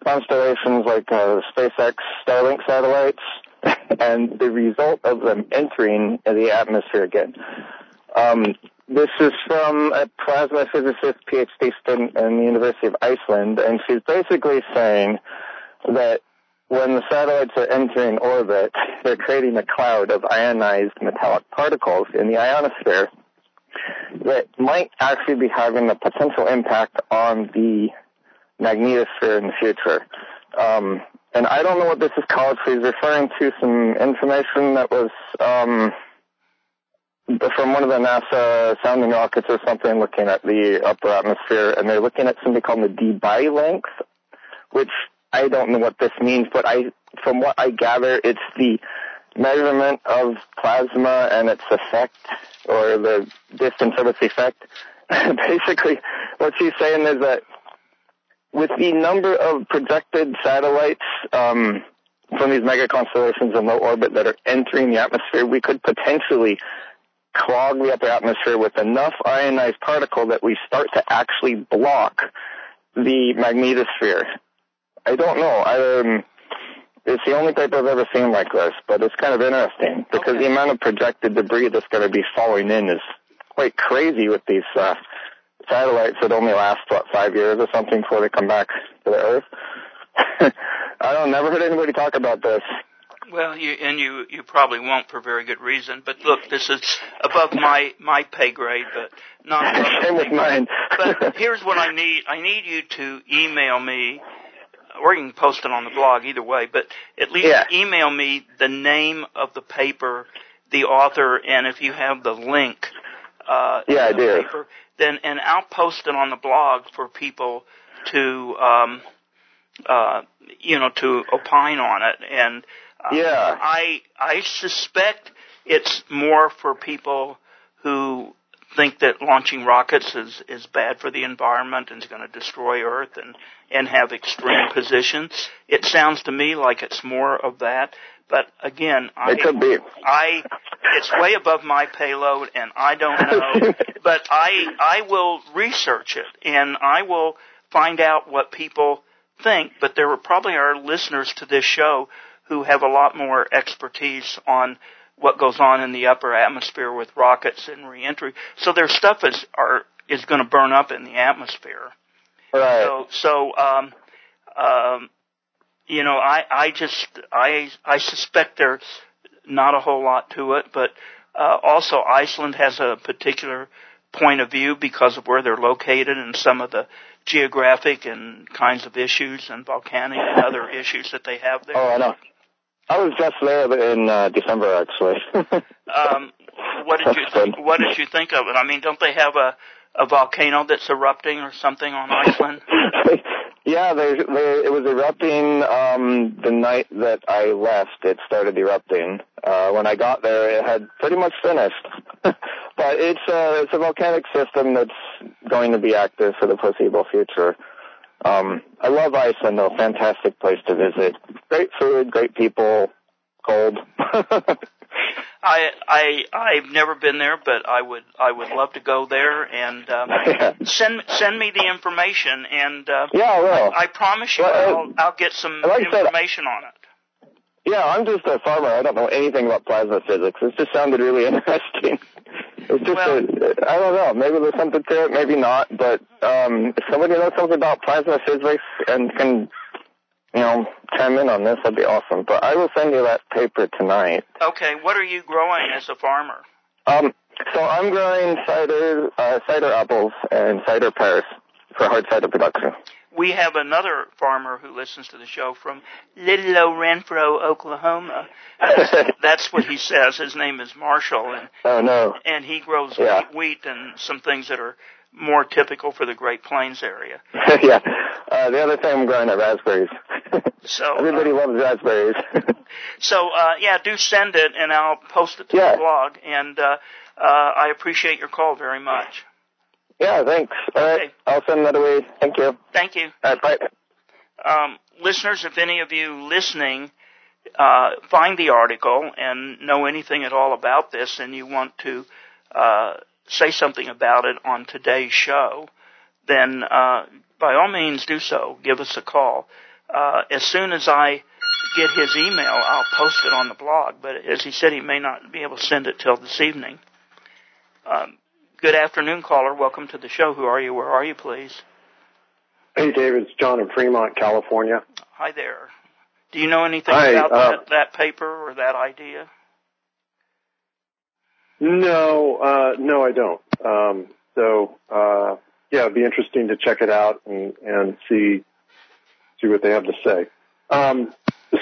constellations like uh, SpaceX Starlink satellites and the result of them entering the atmosphere again. Um, this is from a plasma physicist PhD student in the University of Iceland, and she's basically saying that when the satellites are entering orbit, they're creating a cloud of ionized metallic particles in the ionosphere that might actually be having a potential impact on the magnetosphere in the future. Um, and I don't know what this is called. She's referring to some information that was um, from one of the NASA sounding rockets or something looking at the upper atmosphere, and they're looking at something called the debye length, which I don't know what this means, but I, from what I gather, it's the measurement of plasma and its effect, or the distance of its effect. Basically, what she's saying is that with the number of projected satellites um, from these mega constellations in low orbit that are entering the atmosphere, we could potentially clog the upper atmosphere with enough ionized particle that we start to actually block the magnetosphere. I don't know. I, um, it's the only type I've ever seen like this, but it's kind of interesting because Okay. the amount of projected debris that's going to be falling in is quite crazy with these uh, satellites that only last what five years or something before they come back to the Earth. I don't never heard anybody talk about this. Well, you and you you probably won't for very good reason. But look, this is above my my pay grade, but not above Same with mine. But here's what I need. I need you to email me, or you can post it on the blog either way. But at least Yeah. email me the name of the paper, the author, and if you have the link. Uh, Yeah, I do. Paper, then and I'll post it on the blog for people to um, uh, you know to opine on it and. Uh, Yeah. I I suspect it's more for people who think that launching rockets is is bad for the environment and is going to destroy Earth and and have extreme positions. It sounds to me like it's more of that. But again, I It could be. I it's way above my payload and I don't know. but I I will research it and I will find out what people think. But there are probably are listeners to this show who have a lot more expertise on what goes on in the upper atmosphere with rockets and reentry. So their stuff is are is going to burn up in the atmosphere. Right. So so um um you know I I just I I suspect there's not a whole lot to it, but uh, also Iceland has a particular point of view because of where they're located and some of the geographic and kinds of issues and volcanic and other issues that they have there. Oh, I know. I was just there in uh, December, actually. Um, what did you think, what did you think of it? I mean, don't they have a a volcano that's erupting or something on Iceland? yeah, they, they, it was erupting um, the night that I left. It started erupting. Uh, when I got there, it had pretty much finished. but it's a, it's a volcanic system that's going to be active for the foreseeable future. Um, I love Iceland, though. Fantastic place to visit. Great food, great people, cold. I I I've never been there, but I would I would love to go there and um, yeah. send send me the information and uh, yeah, I will. I promise you Well, I'll I'll get some like I said- information on it. Yeah, I'm just a farmer. I don't know anything about plasma physics. It just sounded really interesting. It's just, Well- a, I don't know. Maybe there's something to it, maybe not. But um, if somebody knows something about plasma physics and can, you know, chime in on this, that'd be awesome. But I will send you that paper tonight. Okay, what are you growing as a farmer? Um, so I'm growing cider, uh, cider apples and cider pears for hard cider production. We have another farmer who listens to the show from Little Renfro, Oklahoma. That's, what he says. His name is Marshall, and oh no. and he grows Yeah. wheat, wheat and some things that are more typical for the Great Plains area. yeah. Uh, the other thing I'm growing are raspberries. So Everybody uh, loves raspberries. So uh, yeah, do send it, and I'll post it to Yeah. the blog. And uh, uh, I appreciate your call very much. Yeah, thanks. All right, Okay. I'll send that away. Thank you. Thank you. All right, bye. um, listeners, if any of you listening uh, find the article and know anything at all about this, and you want to uh, say something about it on today's show, then uh, by all means do so. Give us a call. Uh, as soon as I get his email, I'll post it on the blog. But as he said, he may not be able to send it till this evening. Um, good afternoon, caller. Welcome to the show. Who are you? Where are you, please? Hey, David. It's John in Fremont, California. Hi there. Do you know anything Hi, about uh, that, that paper or that idea? No, uh, no, I don't. Um, so, uh, yeah, it'd be interesting to check it out and, and see, see what they have to say. Um,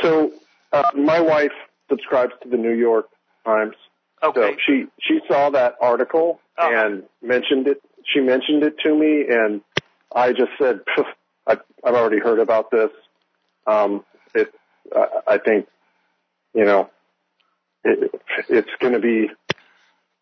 so, uh, my wife subscribes to the New York Times. Okay. So she, she saw that article Uh-huh. and mentioned it. She mentioned it to me and I just said, I, I've already heard about this. Um, it, I I think, you know, it, it's going to be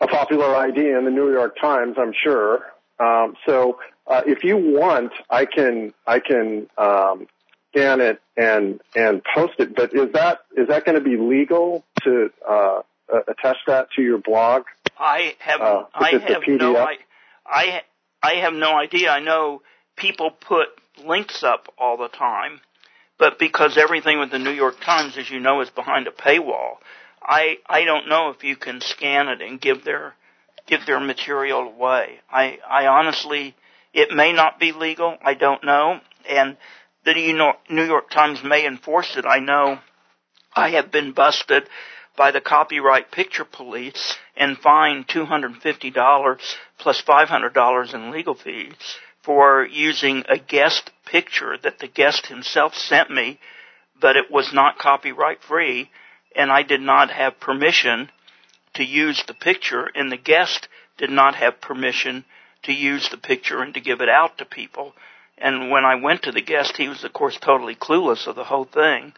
a popular idea in the New York Times, I'm sure. Um, so uh, if you want, I can I can um, scan it and and post it. But is that is that going to be legal to uh, uh, attach that to your blog? I have Uh, I is it the have no I, I I have no idea. I know people put links up all the time, but because everything with the New York Times, as you know, is behind a paywall, I I don't know if you can scan it and give their give their material away. I I honestly it may not be legal. I don't know, and the New York, New York Times may enforce it. I know I have been busted by the copyright picture police and fined $250 plus $500 in legal fees for using a guest picture that the guest himself sent me, but it was not copyright free and I did not have permission to use the picture and the guest did not have permission to use the picture and to give it out to people. And when I went to the guest, he was of course totally clueless of the whole thing.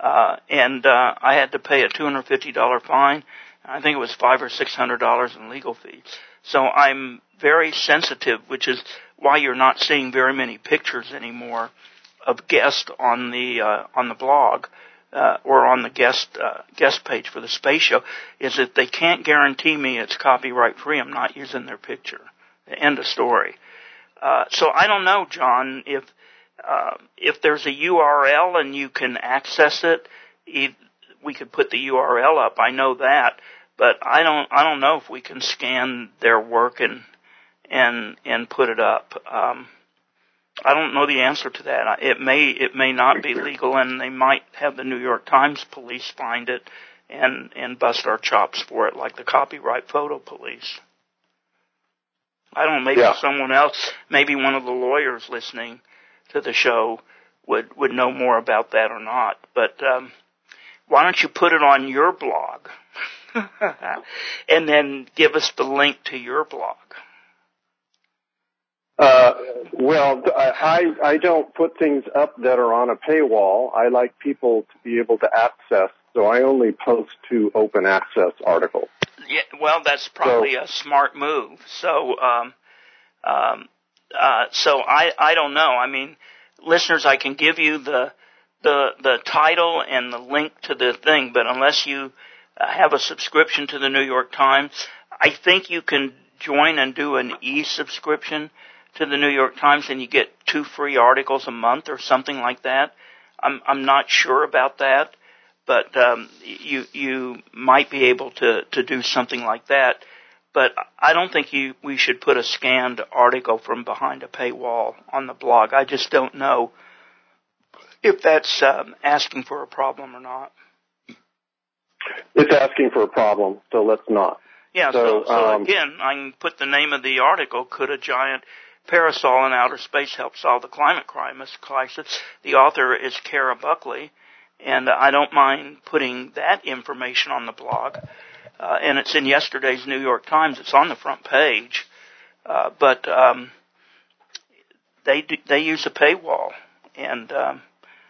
Uh, and, uh, I had to pay a $250 fine. I think it was five or six hundred dollars in legal fees. So I'm very sensitive, which is why you're not seeing very many pictures anymore of guests on the, uh, on the blog uh, or on the guest uh, guest page for the space show is that they can't guarantee me it's copyright free. I'm not using their picture. End of story. Uh, so I don't know, John, if uh, if there's a URL and you can access it, we could put the URL up. I know that, but I don't I don't know if we can scan their work and and and put it up. Um, I don't know the answer to that. It may it may not be legal, and they might have the New York Times police find it and and bust our chops for it, like the copyright photo police. I don't. Maybe Yeah. someone else, maybe one of the lawyers listening to the show, would would know more about that or not. But um, why don't you put it on your blog, and then give us the link to your blog? Uh, well, I, I don't put things up that are on a paywall. I like people to be able to access, so I only post to open access articles. Yeah, well, that's probably a smart move. So, um, um, uh, so I, I don't know. I mean, listeners, I can give you the, the, the title and the link to the thing, but unless you uh, have a subscription to the New York Times, I think you can join and do an e-subscription to the New York Times and you get two free articles a month or something like that. I'm, I'm not sure about that but um, you you might be able to to do something like that. But I don't think you we should put a scanned article from behind a paywall on the blog. I just don't know if that's um, asking for a problem or not. It's asking for a problem, so let's not. Yeah. So, So, so um, again, I can put the name of the article. Could a giant parasol in outer space help solve the climate crisis? The author is Cara Buckley, and I don't mind putting that information on the blog. Uh, and it's in yesterday's New York Times. It's on the front page, uh, but um, they do, they use a paywall, and um,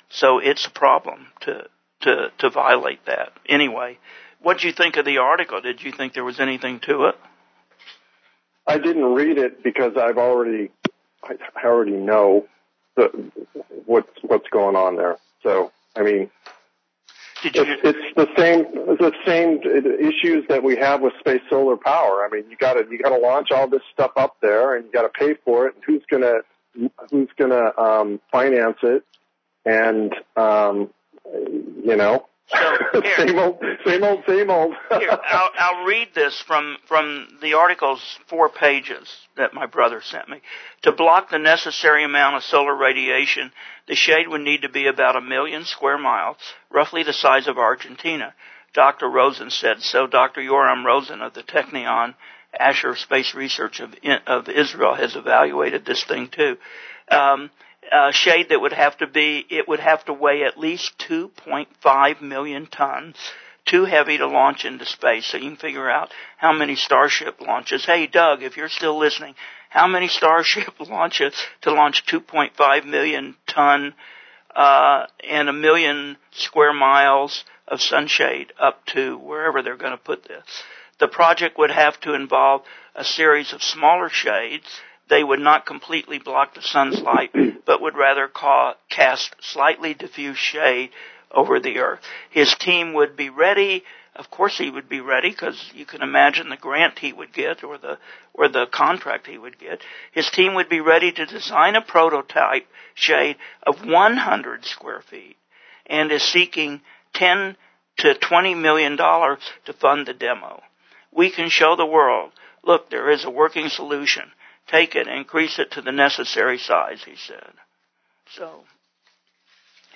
so it's a problem to to to violate that. Anyway, what did you think of the article? Did you think there was anything to it? I didn't read it because I've already I, already know the what's what's going on there. So I mean, Did you, it's, it's the same the same issues that we have with space solar power. I mean, you got to you got to launch all this stuff up there, and you got to pay for it. And who's gonna who's gonna um, finance it? And um, you know, So, here. same old, same old, same old. Here, I'll, I'll read this from, from the article's four pages that my brother sent me. To block the necessary amount of solar radiation, the shade would need to be about a million square miles, roughly the size of Argentina. Dr. Rosen said so. Dr. Yoram Rosen of the Technion Asher Space Research of, of Israel has evaluated this thing too. Um, uh, shade that would have to be, it would have to weigh at least 2.5 million tons. Too heavy to launch into space. So you can figure out how many Starship launches. Hey Doug, if you're still listening, how many Starship launches to launch 2.5 million ton, uh, and a million square miles of sunshade up to wherever they're going to put this. The project would have to involve a series of smaller shades they would not completely block the sun's light, but would rather ca- cast slightly diffuse shade over the earth. His team would be ready. Of course, he would be ready because you can imagine the grant he would get or the or the contract he would get. His team would be ready to design a prototype shade of 100 square feet, and is seeking 10 to 20 million dollars to fund the demo. We can show the world. Look, there is a working solution take it increase it to the necessary size, he said. So,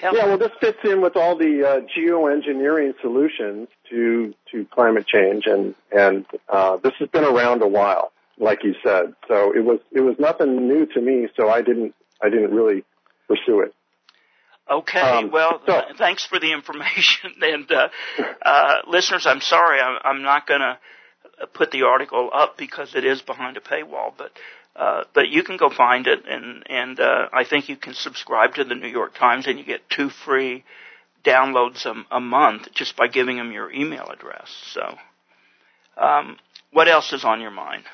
yeah, well, this fits in with all the uh, geoengineering solutions to to climate change, and and uh, this has been around a while, like you said. So it was it was nothing new to me. So I didn't I didn't really pursue it. Okay, Um, well, so- th- thanks for the information. And uh, uh, listeners, I'm sorry, I'm, I'm not going to put the article up because it is behind a paywall, but uh, but you can go find it, and and uh, I think you can subscribe to the New York Times, and you get two free downloads a, a month just by giving them your email address. So, um, what else is on your mind?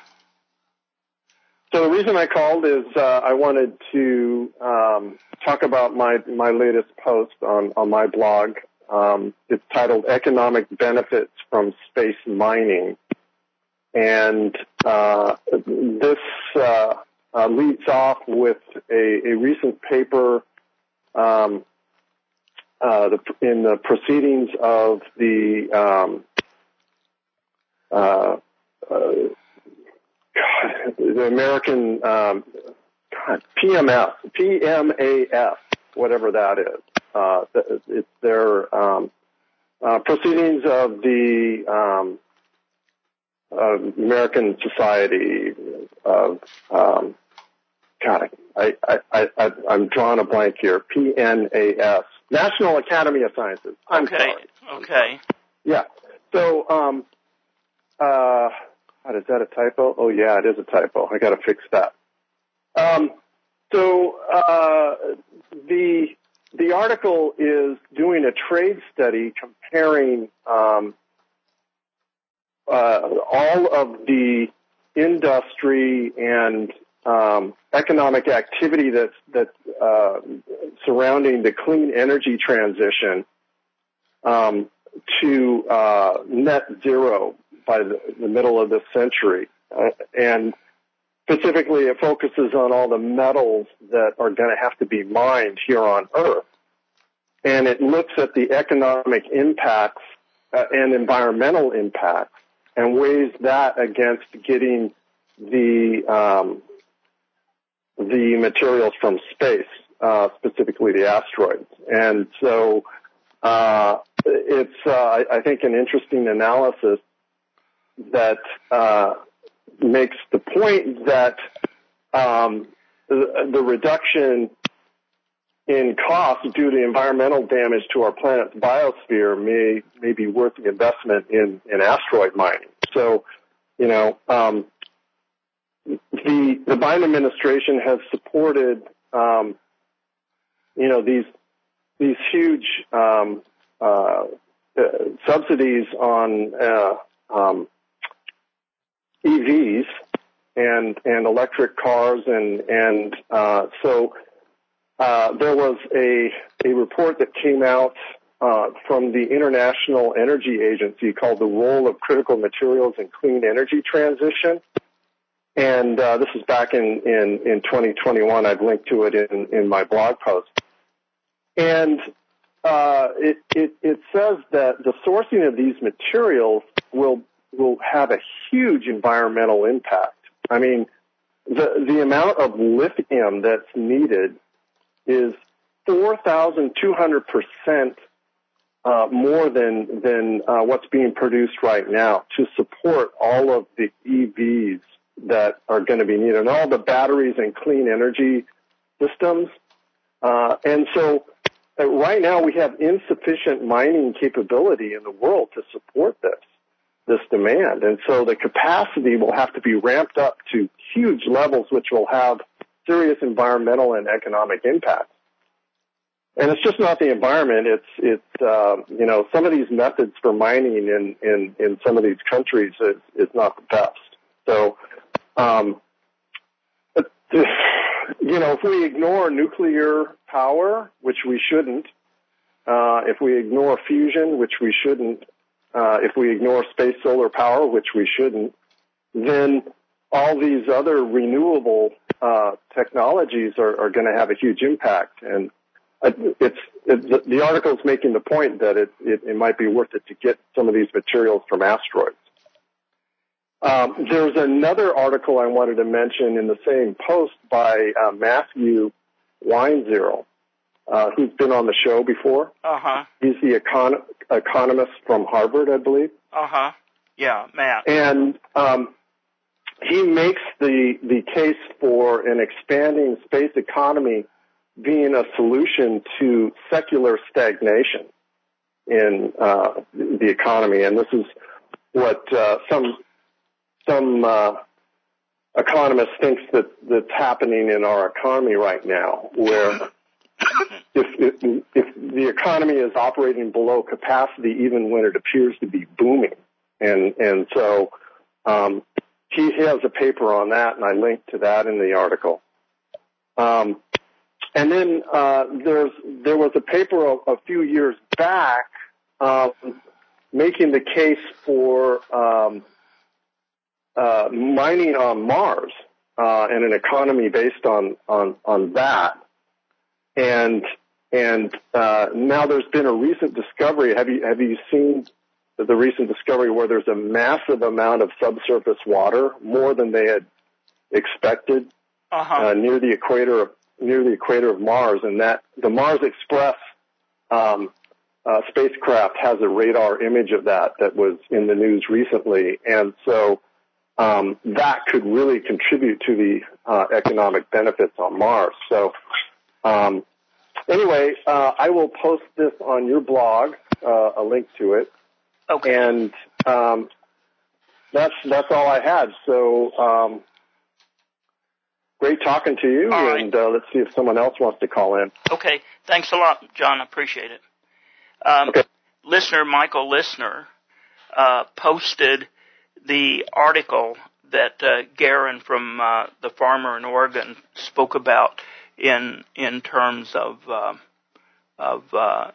So the reason I called is uh, I wanted to um, talk about my my latest post on on my blog. Um, it's titled "Economic Benefits from Space Mining," and uh, this uh, uh, leads off with a, a recent paper um, uh, the, in the proceedings of the um, uh, uh, God, the American um, God, PMF, PMAF, whatever that is. Uh, it's their um, uh, proceedings of the American Society of um, God, I, I, I, I, I'm drawing a blank here. PNAS, National Academy of Sciences. I'm okay, sorry. okay. Yeah. So, um, uh, God, is that a typo? Oh yeah, it is a typo. I got to fix that. Um, so uh, the the article is doing a trade study comparing um, all of the industry and um, economic activity that's that's uh, surrounding the clean energy transition um, to uh, net zero by the, the middle of this century, uh, and specifically it focuses on all the metals that are going to have to be mined here on Earth, and it looks at the economic impacts uh, and environmental impacts and weighs that against getting the um, the materials from space, uh, specifically the asteroids. And so uh, it's, uh, I, think, an interesting analysis that uh, makes the point that um, the, the reduction in cost due to environmental damage to our planet's biosphere may may be worth the investment in, in asteroid mining. So, you know, um, the the Biden administration has supported, um, you know, these these huge um, uh, uh, subsidies on uh, um, EVs, and and electric cars and and uh, so uh, there was a a report that came out uh, from the International Energy Agency called "The Role of Critical Materials in Clean Energy Transition," and uh, this is back in in in 2021. I've linked to it in in my blog post, and uh, it, it it says that the sourcing of these materials will will have a huge environmental impact. I mean, the the amount of lithium that's needed is 4,200 percent uh, more than than uh, what's being produced right now to support all of the EVs that are going to be needed, and all the batteries and clean energy systems. Uh, and so, uh, right now we have insufficient mining capability in the world to support this this demand, and so the capacity will have to be ramped up to huge levels, which will have serious environmental and economic impacts. And it's just not the environment. It's it's uh, you know some of these methods for mining in in in some of these countries is is not the best. So, um, you know, if we ignore nuclear power, which we shouldn't, uh, if we ignore fusion, which we shouldn't, uh, if we ignore space solar power, which we shouldn't, then all these other renewable uh, technologies are, are going to have a huge impact. And it's it, the article is making the point that it, it, it might be worth it to get some of these materials from asteroids. Um, there's another article I wanted to mention in the same post by uh, Matthew Weinzierl, uh, who's been on the show before. Uh huh. He's the econ- economist from Harvard, I believe. Uh huh. Yeah, Matt. And um, he makes the the case for an expanding space economy being a solution to secular stagnation in uh, the economy, and this is what uh, some some uh, economists thinks that that's happening in our economy right now, where if, if if the economy is operating below capacity, even when it appears to be booming, and and so um, he has a paper on that, and I linked to that in the article. Um, and then uh, there's there was a paper a, a few years back um, making the case for um, uh, mining on Mars uh, and an economy based on on on that. And and uh, now there's been a recent discovery. Have you have you seen the recent discovery where there's a massive amount of subsurface water, more than they had expected, uh-huh. uh, near the equator of near the equator of Mars, and that the Mars Express um, uh, spacecraft has a radar image of that that was in the news recently, and so um, that could really contribute to the uh, economic benefits on Mars. So, um, anyway, uh, I will post this on your blog, uh, a link to it, Okay. and um, that's that's all I had. So. Um, Great talking to you, right. and uh, let's see if someone else wants to call in. Okay. Thanks a lot, John. I appreciate it. Um, Okay. Listener Michael Listener uh, posted the article that uh, Garen from uh, the farmer in Oregon spoke about in in terms of uh, of uh,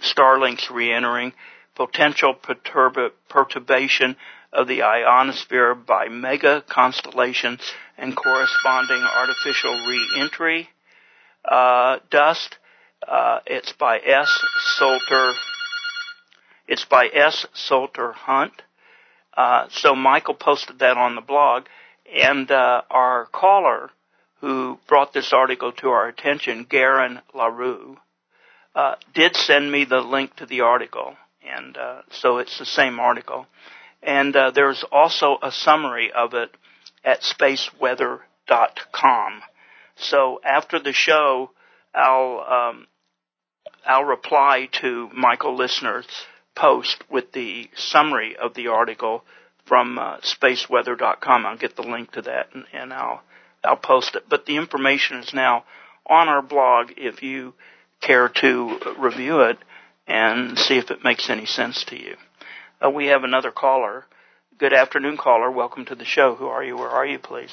Starlink's reentering potential perturb- perturbation of the ionosphere by mega constellations and corresponding artificial re-entry uh, dust. Uh, it's by S. Salter. It's by S. Salter Hunt. Uh, so Michael posted that on the blog, and uh, our caller who brought this article to our attention, Garen LaRue, uh, did send me the link to the article, and uh, so it's the same article. And uh, there's also a summary of it at spaceweather.com. So after the show, I'll um, I'll reply to Michael Listener's post with the summary of the article from uh, spaceweather.com. I'll get the link to that and, and I'll I'll post it. But the information is now on our blog if you care to review it and see if it makes any sense to you. Uh, we have another caller. Good afternoon, caller. Welcome to the show. Who are you? Where are you, please?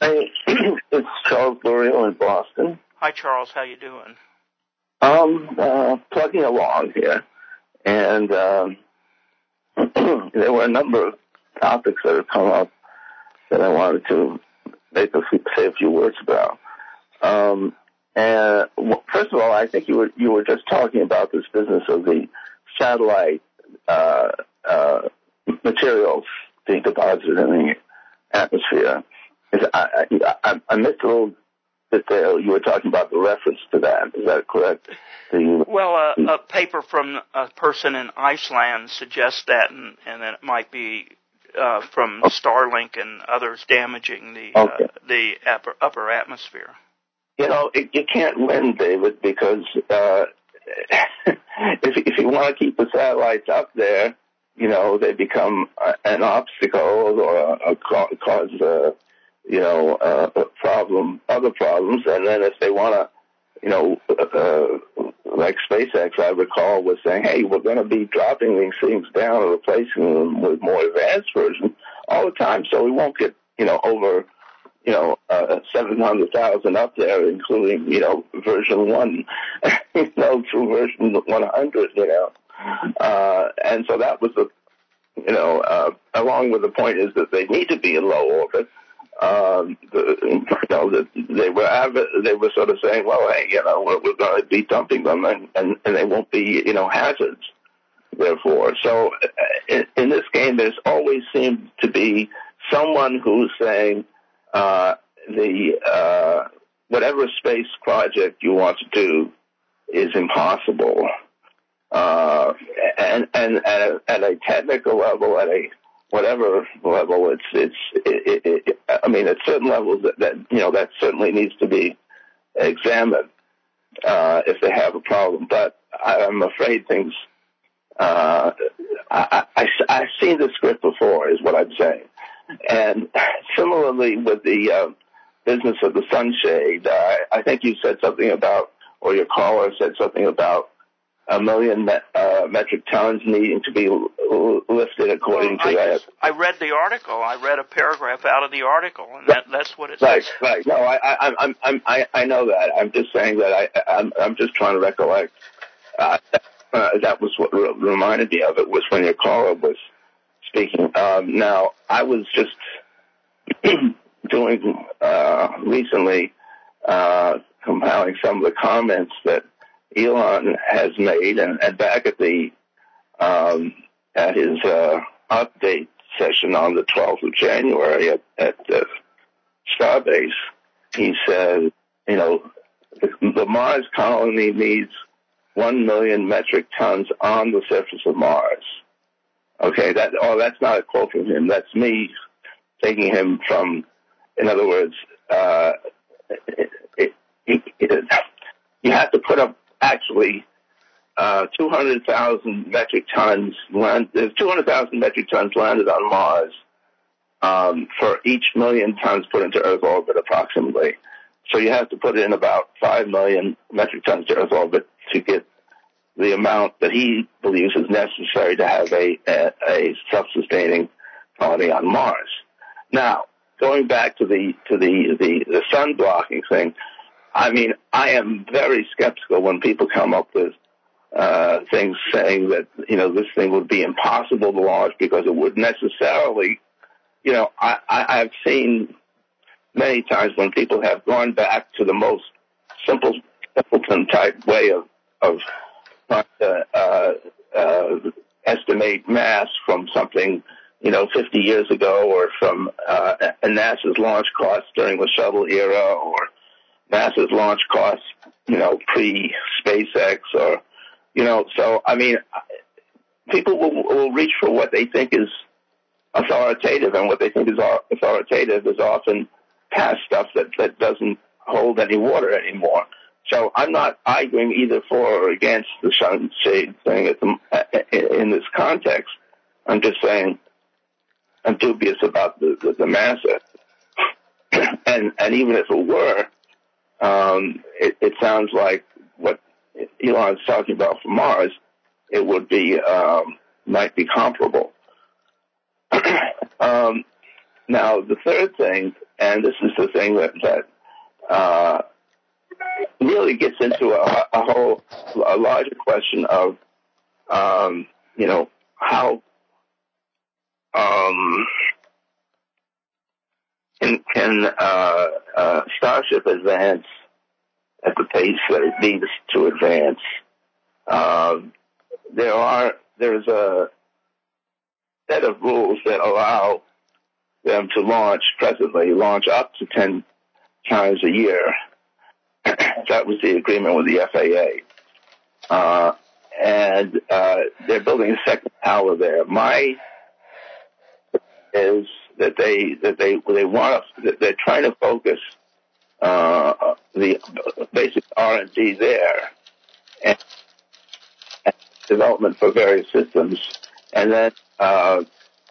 Hey, it's Charles Lurio in Boston. Hi, Charles. How you doing? Um, uh, plugging along here, and um, there were a number of topics that have come up that I wanted to make a few, say a few words about. Um, and well, first of all, I think you were you were just talking about this business of the satellite uh, uh, materials being deposited in the atmosphere. I, I, I missed a little bit there. You were talking about the reference to that. Is that correct? The, well, uh, a paper from a person in Iceland suggests that, and, and that it might be uh, from Starlink and others damaging the okay. uh, the upper, upper atmosphere. You know, it, you can't win, David, because uh, if if you want to keep the satellites up there, you know they become an obstacle or a, a cause uh, you know uh, a problem, other problems, and then if they want to you know, uh, like SpaceX, I recall was saying, hey, we're going to be dropping these things down and replacing them with more advanced versions all the time, so we won't get, you know, over, you know, uh, 700,000 up there, including, you know, version 1, you know, through version 100, you know. Uh, and so that was the, you know, uh, along with the point is that they need to be in low orbit um, the, you know, the, they were they were sort of saying, well, hey, you know, we're, we're going to be dumping them, and, and and they won't be, you know, hazards. Therefore, so uh, in, in this game, there's always seemed to be someone who's saying the uh, whatever space project you want to do is impossible, uh, and and at a, at a technical level, at a whatever level, it's it's. It, it, it, I mean, at certain levels, that, that you know that certainly needs to be examined uh, if they have a problem. But I'm afraid things. Uh, I, I, I've seen the script before, is what I'm saying. And similarly with the uh, business of the sunshade, uh, I think you said something about, or your caller said something about a million met, uh, metric tons needing to be l- lifted according well, to I that. Just, I read the article. I read a paragraph out of the article, and that, that's what it right, says. Right, No, I, I, I'm, I'm, I, I know that. I'm just saying that I, I'm, I'm just trying to recollect. Uh, uh, that was what re- reminded me of it was when your caller was speaking. Um, now, I was just doing uh, recently uh, compiling some of the comments that Elon has made, and, and back at the um, at his uh, update session on the 12th of January at, at Starbase, he said, you know, the, the Mars colony needs one million metric tons on the surface of Mars. Okay, that oh, that's not a quote from him. That's me taking him from. In other words, uh, it, it, it, you have to put up actually uh, 200,000 metric tons land, there's 200,000 metric tons landed on Mars um, for each million tons put into Earth orbit approximately. So you have to put in about 5 million metric tons to Earth orbit to get the amount that he believes is necessary to have a, a, a self-sustaining colony on Mars. Now, going back to the to the the, the sun blocking thing, I mean, I am very skeptical when people come up with uh, things saying that you know this thing would be impossible to launch because it would necessarily, you know, I, I, I've seen many times when people have gone back to the most simple simpleton type way of of trying to uh, uh, estimate mass from something you know 50 years ago or from uh, NASA's launch costs during the shuttle era or NASA's launch costs, you know, pre SpaceX or, you know, so I mean, people will, will reach for what they think is authoritative, and what they think is authoritative is often past stuff that that doesn't hold any water anymore. So I'm not arguing either for or against the sunshade thing the, in this context. I'm just saying I'm dubious about the, the, the and and even if it were, um, it, it sounds like what Elon's talking about for Mars, it would be um, might be comparable. Um, now, the third thing, and this is the thing that, that uh, really gets into a, a whole, a larger question of, um, you know, how um, can, can uh, uh, Starship advance at the pace that it needs to advance? Um, there are there's a set of rules that allow them to launch presently, launch up to 10 times a year. That was the agreement with the FAA. Uh, and uh, they're building a second tower there. My is that they that they they want to they're trying to focus uh, the basic R and D there and, development for various systems, and then uh,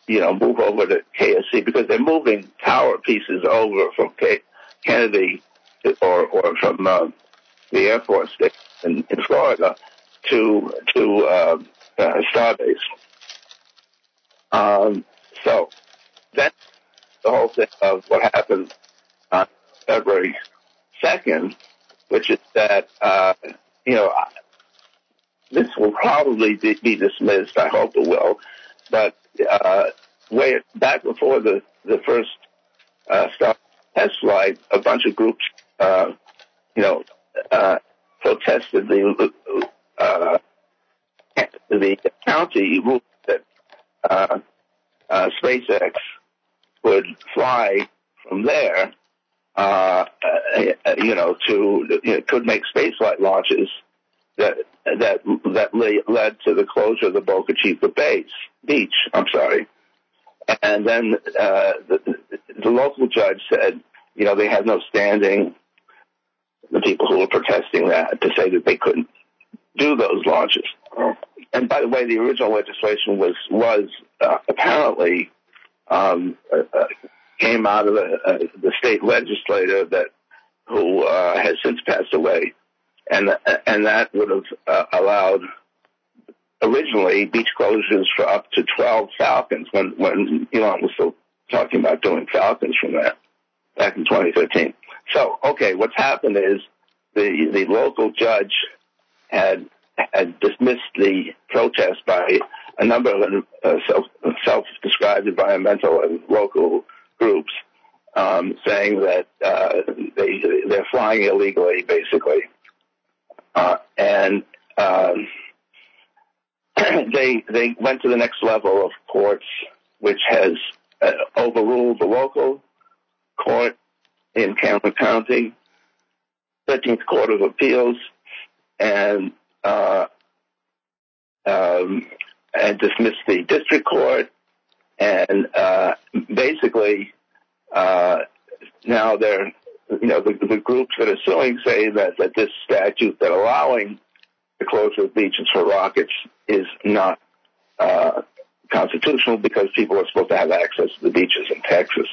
you know move over to KSC because they're moving tower pieces over from K- Kennedy or or from uh, the Air Force Station in, in Florida to to uh, uh, Starbase. Um, so that's the whole thing of what happened on February second, which is that uh, you know this will probably be dismissed. I hope it will, but uh, way back before the the first uh, Star test flight, a bunch of groups, uh, you know, uh, protested the uh, the county that uh, uh, SpaceX would fly from there, uh, you know, to you know, could make spaceflight launches that that that led to the closure of the Boca Chica base beach. I'm sorry, and then uh, the, the local judge said, you know, they had no standing. The people who were protesting that to say that they couldn't do those launches. And by the way, the original legislation was was uh, apparently um, uh, uh, came out of the, uh, the state legislator that who uh, has since passed away, and and that would have uh, allowed originally beach closures for up to 12 falcons when when Elon was still talking about doing falcons from that back in 2013. So okay, what's happened is the the local judge had had dismissed the protest by a number of uh, self, self-described environmental and local groups, um, saying that uh, they they're flying illegally, basically, uh, and um, they they went to the next level of courts, which has uh, overruled the local court in Cameron County, 13th Court of Appeals, and uh, um, and dismissed the district court, and uh, basically uh, now they're you know the, the groups that are suing say that that this statute that allowing the closure of beaches for rockets is not uh, constitutional because people are supposed to have access to the beaches in Texas.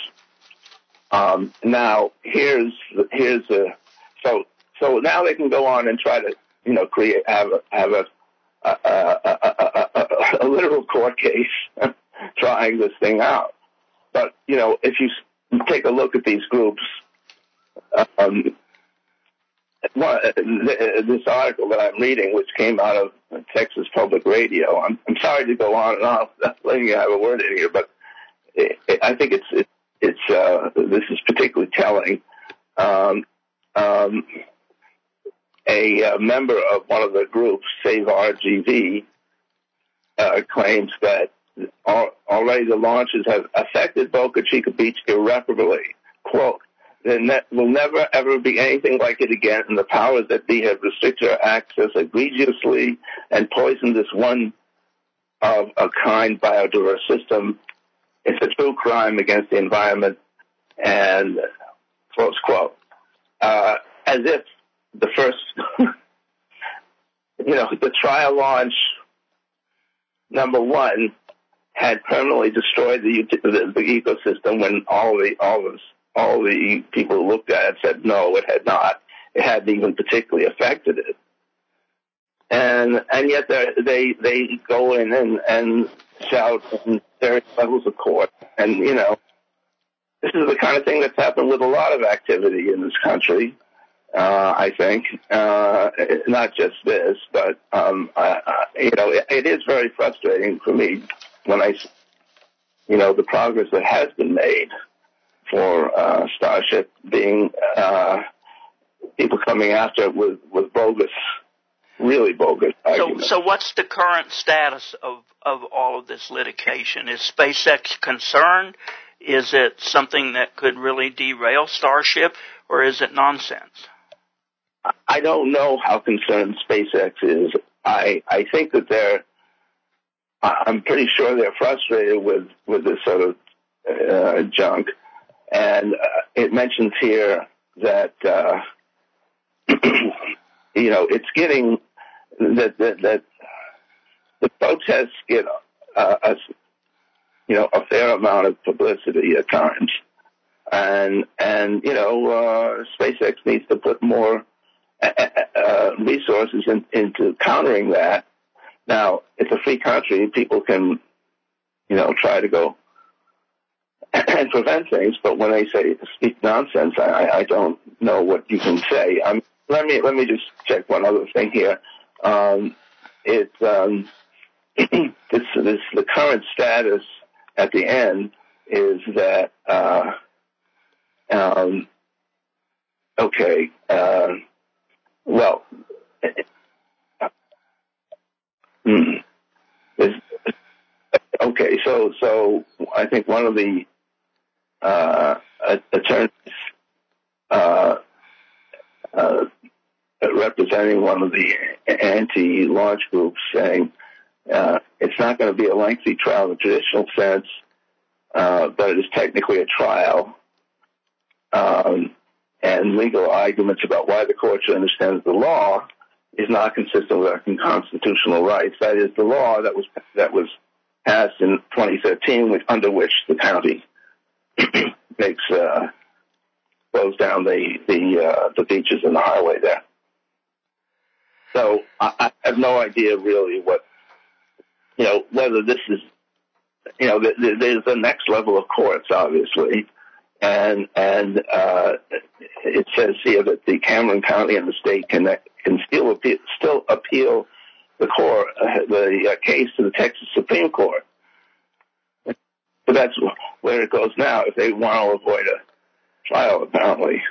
Um, now here's here's a so so now they can go on and try to you know create have a have a a, a, a, a literal court case trying this thing out. But you know, if you take a look at these groups, um, this article that I'm reading, which came out of Texas Public Radio, I'm, I'm sorry to go on and on, letting you have a word in here, but it, I think it's it, it's uh, this is particularly telling. Um, um, a uh, member of one of the groups, Save RGV, uh, claims that already the launches have affected Boca Chica Beach irreparably. Quote, there ne- will never ever be anything like it again, and the powers that be have restricted our access egregiously and poisoned this one of a kind biodiverse system. It's a true crime against the environment, and close quote. Uh, as if the first, you know, the trial launch number one had permanently destroyed the, the, the ecosystem when all the all the all the people who looked at it said no, it had not. It hadn't even particularly affected it. And and yet they they go in and and shout and various levels of court. And, you know, this is the kind of thing that's happened with a lot of activity in this country. Uh, I think, uh, not just this, but, um, I, I, you know, it, it is very frustrating for me when I, you know, the progress that has been made for, uh, Starship being, uh, people coming after it with, with bogus, really bogus So, arguments. so what's the current status of, of all of this litigation? Is SpaceX concerned? Is it something that could really derail Starship, or is it nonsense? I don't know how concerned SpaceX is. I I think that they're. I'm pretty sure they're frustrated with with this sort of uh, junk, and uh, it mentions here that uh, you know it's getting that that, that the protests get uh, a you know a fair amount of publicity at times, and and you know uh, SpaceX needs to put more uh, resources in, into countering that. Now, it's a free country. People can, you know, try to go and prevent things, but when they say speak nonsense, I, I don't know what you can say. Um, let me let me just check one other thing here. Um, it's um, this this the current status at the end is that uh, um, okay. Uh, well, hmm. Okay, so so I think one of the uh, attorneys uh, uh, representing one of the anti-launch groups saying uh, it's not going to be a lengthy trial in the traditional sense, uh, but it is technically a trial. Um, and legal arguments about why the court should understand the law is not consistent with our constitutional rights. That is the law that was that was passed in 2013, which, under which the county makes uh, close down the the uh, the beaches and the highway there. So I, I have no idea really what you know whether this is you know th- th- there's the next level of courts obviously and and uh, it says here that the Cameron County and the state can can still appeal, still appeal the court uh, the uh, case to the Texas Supreme Court. But that's where it goes now if they want to avoid a trial, apparently.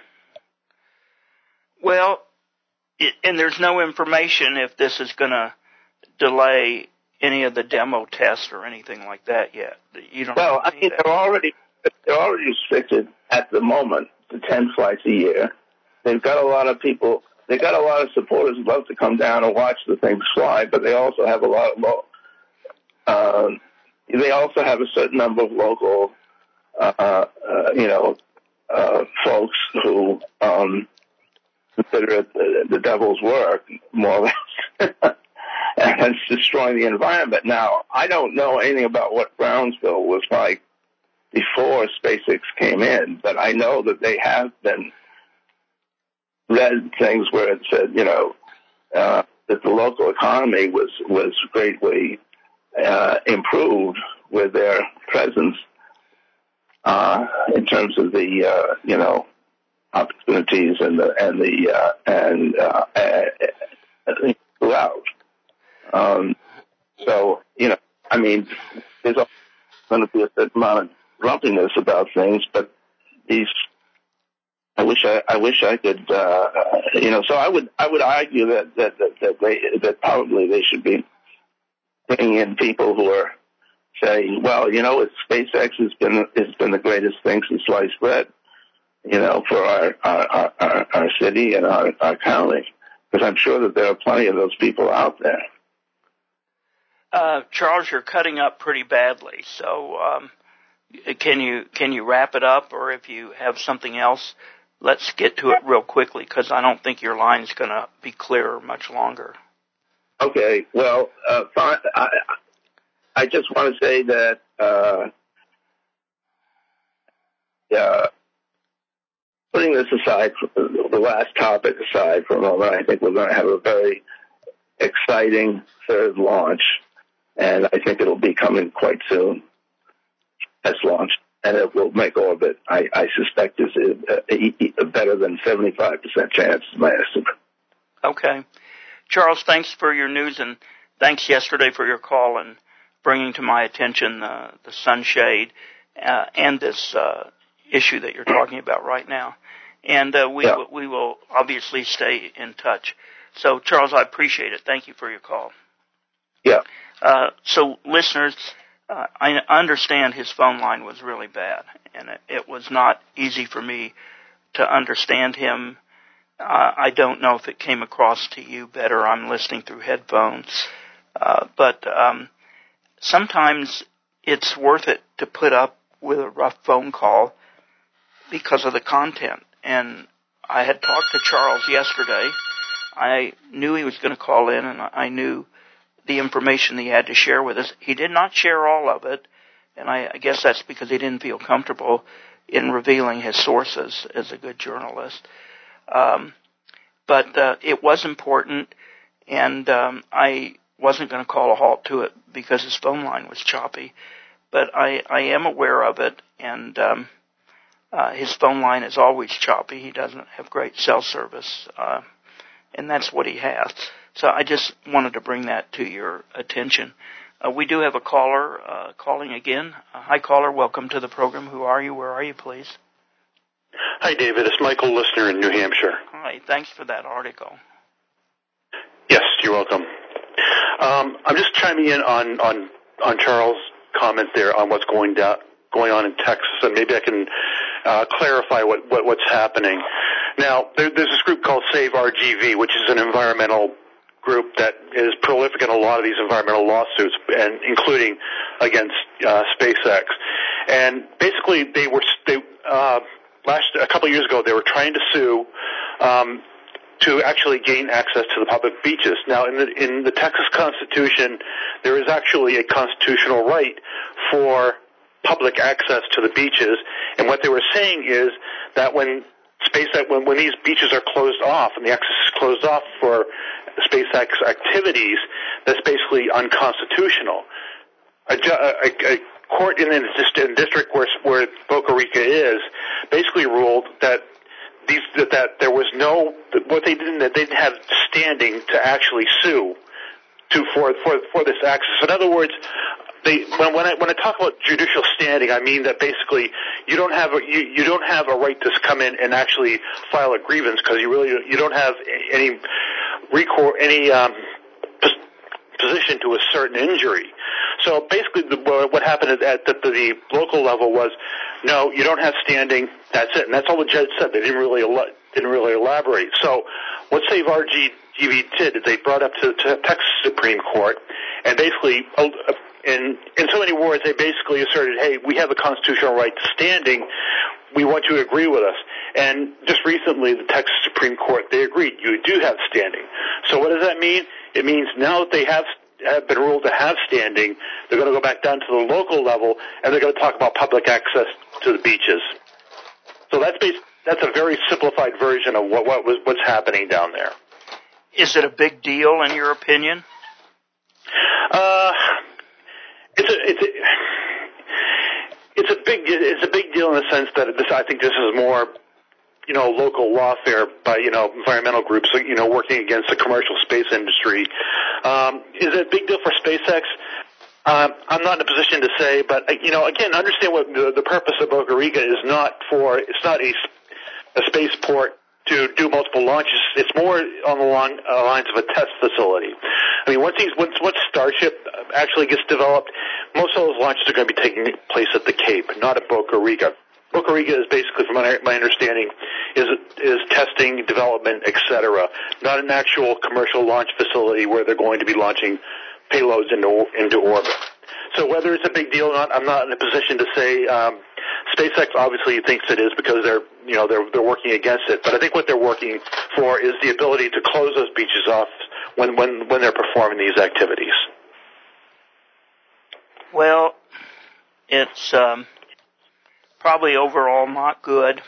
Well, it, and there's no information if this is going to delay any of the demo tests or anything like that yet. You don't. Well, I mean, that. they're already they're already restricted at the moment to ten flights a year. They've got a lot of people. They've got a lot of supporters who love to come down and watch the things fly, but they also have a lot of lo- uh, they also have a certain number of local, uh, uh, you know, uh, folks who um, consider it the, the devil's work, more or less. and it's destroying the environment. Now, I don't know anything about what Brownsville was like before SpaceX came in, but I know that they have been read things where it said, you know, uh, that the local economy was was greatly uh, improved with their presence uh, in terms of the uh, you know opportunities and the and the uh, and uh, uh, throughout. Um, so you know, I mean, there's going to be a certain amount of grumpiness about things, but these. I wish I, I wish I could, uh, you know. So I would, I would argue that that that, that they that probably they should be bringing in people who are saying, well, you know, it's SpaceX has been has been the greatest thing since sliced bread, you know, for our our our, our city and our, our county, because I'm sure that there are plenty of those people out there. Uh, Charles, you're cutting up pretty badly. So, um, can you can you wrap it up, or if you have something else, let's get to it real quickly because I don't think your line's going to be clear much longer. Okay, well, uh, fine. I, I just want to say that uh, uh, putting this aside, the last topic aside for a moment, I think we're going to have a very exciting third launch, and I think it'll be coming quite soon. has launched, and it will make orbit. I, I suspect is a, a better than 75% chance, my estimate. Okay. Charles, thanks for your news and thanks yesterday for your call and bringing to my attention uh, the sunshade uh, and this uh, issue that you're talking about right now. And uh, we Yeah. we will obviously stay in touch. So, Charles, I appreciate it. Thank you for your call. Yeah. Uh, so, listeners, uh, I understand his phone line was really bad, and it, it was not easy for me to understand him. Uh, I don't know if it came across to you better. I'm listening through headphones, uh, but um, sometimes it's worth it to put up with a rough phone call because of the content. And I had talked to Charles yesterday. I knew he was going to call in, and I knew the information he had to share with us. He did not share all of it, and I, I guess that's because he didn't feel comfortable in revealing his sources as a good journalist. Um, but uh, it was important, and um, I wasn't going to call a halt to it because his phone line was choppy. But I, I am aware of it, and um, uh, his phone line is always choppy. He doesn't have great cell service, uh, and that's what he has. So I just wanted to bring that to your attention. Uh, we do have a caller uh, calling again. Uh, hi, caller. Welcome to the program. Who are you? Where are you, please? Hi, David. It's Michael Listener in New Hampshire. Hi. Thanks for that article. Yes, you're welcome. Um, I'm just chiming in on on on Charles' comment there on what's going down going on in Texas, and maybe I can uh, clarify what, what what's happening. Now, there, there's this group called Save RGV, which is an environmental group that is prolific in a lot of these environmental lawsuits, and including against uh, SpaceX. And basically, they were they uh, last a couple of years ago they were trying to sue. Um, to actually gain access to the public beaches. Now, in the in the Texas Constitution, there is actually a constitutional right for public access to the beaches. And what they were saying is that when SpaceX, when, when these beaches are closed off and the access is closed off for SpaceX activities, that's basically unconstitutional. A, a, a court in the district where, where Boca Rica is basically ruled that these that, that there was no what they didn't that they didn't have standing to actually sue to for for for this access. In other words, they when when I when I talk about judicial standing, I mean that basically you don't have a you, you don't have a right to come in and actually file a grievance because you really you don't have any recourse any um, position to a certain injury. So basically, the, what happened at, at the, the local level was, no, you don't have standing. That's it, and that's all the judge said. They didn't really didn't really elaborate. So what Save RGV did is they brought up to, to Texas Supreme Court, and basically, uh, in in so many words, they basically asserted, hey, we have a constitutional right to standing. We want you to agree with us. And just recently, the Texas Supreme Court they agreed you do have standing. So what does that mean? It means now that they have have been ruled to have standing, they're going to go back down to the local level and they're going to talk about public access to the beaches. So that's based, that's a very simplified version of what, what was what's happening down there. Is it a big deal in your opinion? Uh, it's a it's a it's a big it's a big deal in the sense that this I think this is more you know local lawfare by you know environmental groups you know working against the commercial space industry. Um, is it a big deal for SpaceX? Um, I'm not in a position to say, but uh, you know, again, understand what the, the purpose of Boca Rica is not for. It's not a, a spaceport to do multiple launches. It's more on the long, uh, lines of a test facility. I mean, once these, once once Starship actually gets developed, most of those launches are going to be taking place at the Cape, not at Boca Rica. Boca Rica is basically, from my, understanding, is is testing, development, etc. Not an actual commercial launch facility where they're going to be launching payloads into into orbit. So whether it's a big deal or not, I'm not in a position to say. Um, SpaceX obviously thinks it is because they're you know they're they're working against it. But I think what they're working for is the ability to close those beaches off when when when they're performing these activities. Well, it's um, probably overall not good,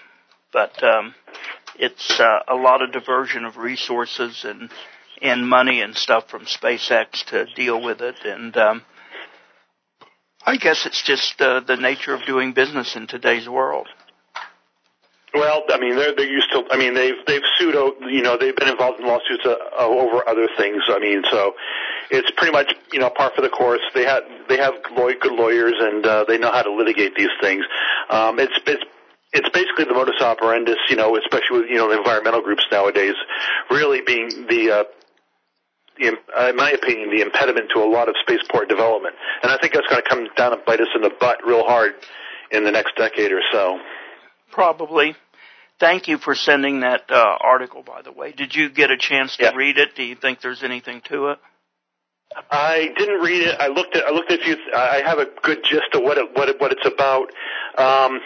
but um, it's uh, a lot of diversion of resources and and money and stuff from SpaceX to deal with it. And um, I guess it's just uh, the nature of doing business in today's world. Well, I mean, they're they're used to. I mean, they've they've sued. You know, they've been involved in lawsuits uh, over other things. I mean, so it's pretty much you know par for the course. They have they have good lawyers and uh, they know how to litigate these things. Um, it's it's it's basically the modus operandi, you know, especially with you know the environmental groups nowadays, really being the uh, in my opinion, the impediment to a lot of spaceport development. And I think that's going to come down and bite us in the butt real hard in the next decade or so. Probably. Thank you for sending that uh, article, by the way. Did you get a chance to Yeah. read it? Do you think there's anything to it? I didn't read it. I looked at I looked at a few. I have a good gist of what it, what it, what it's about. Um,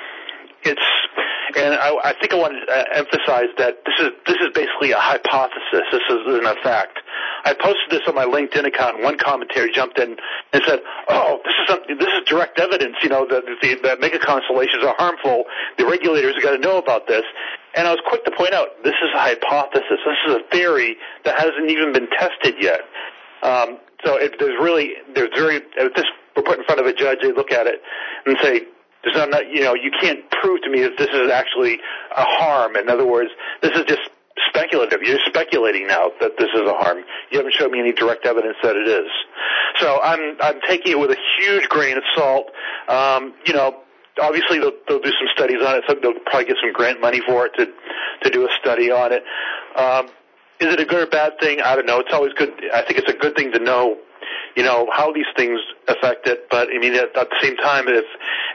it's and I, I think I want to uh, emphasize that this is this is basically a hypothesis. This isn't a fact. I posted this on my LinkedIn account, and one commentator jumped in and said, "Oh, this is something. This is direct evidence. You know that the, the mega constellations are harmful. The regulators have got to know about this." And I was quick to point out this is a hypothesis. This is a theory that hasn't even been tested yet. Um, so it, there's really there's very if this were put in front of a judge, they look at it and say, "There's not, you know you can't prove to me that this is actually a harm." In other words, this is just speculative. You're speculating now that this is a harm. You haven't shown me any direct evidence that it is. So I'm I'm taking it with a huge grain of salt. Um, you know, obviously they'll, they'll do some studies on it. So they'll probably get some grant money for it to to do a study on it. Um, is it a good or bad thing? I don't know. It's always good. I think it's a good thing to know, you know, how these things affect it. But I mean, at, at the same time, if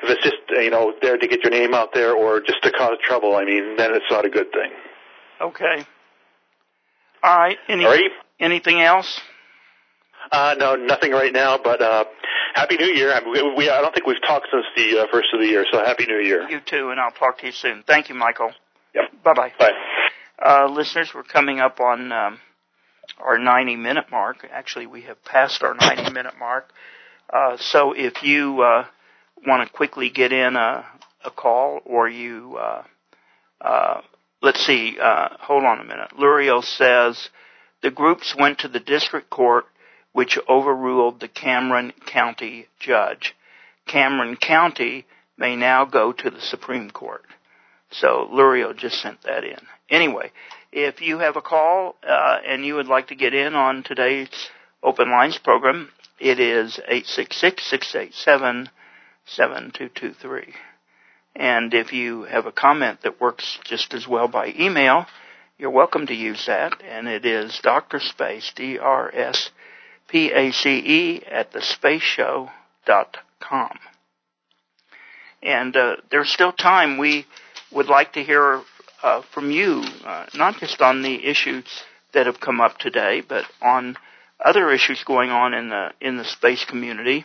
if it's just you know there to get your name out there or just to cause trouble, I mean, then it's not a good thing. Okay. All right. Any, All right. Anything else? Uh, no, nothing right now. But uh, happy New Year. I, we, we, I don't think we've talked since the uh, first of the year. So happy New Year. You too, and I'll talk to you soon. Thank you, Michael. Yep. Bye-bye. Bye. Uh, listeners, we're coming up on um, our 90 minute mark. Actually, we have passed our 90 minute mark. Uh, so if you uh, want to quickly get in a, a call or you, uh, uh, let's see, uh, hold on a minute. Lurio says the groups went to the district court which overruled the Cameron County judge. Cameron County may now go to the Supreme Court. So Lurio just sent that in. Anyway, if you have a call uh, and you would like to get in on today's Open Lines program, it is 866-687-7223. And if you have a comment that works just as well by email, you're welcome to use that. And it is Dr. Space, D-R-S-P-A-C-E at thespaceshow.com. And uh, there's still time. We would like to hear uh, from you, uh, not just on the issues that have come up today, but on other issues going on in the in the space community,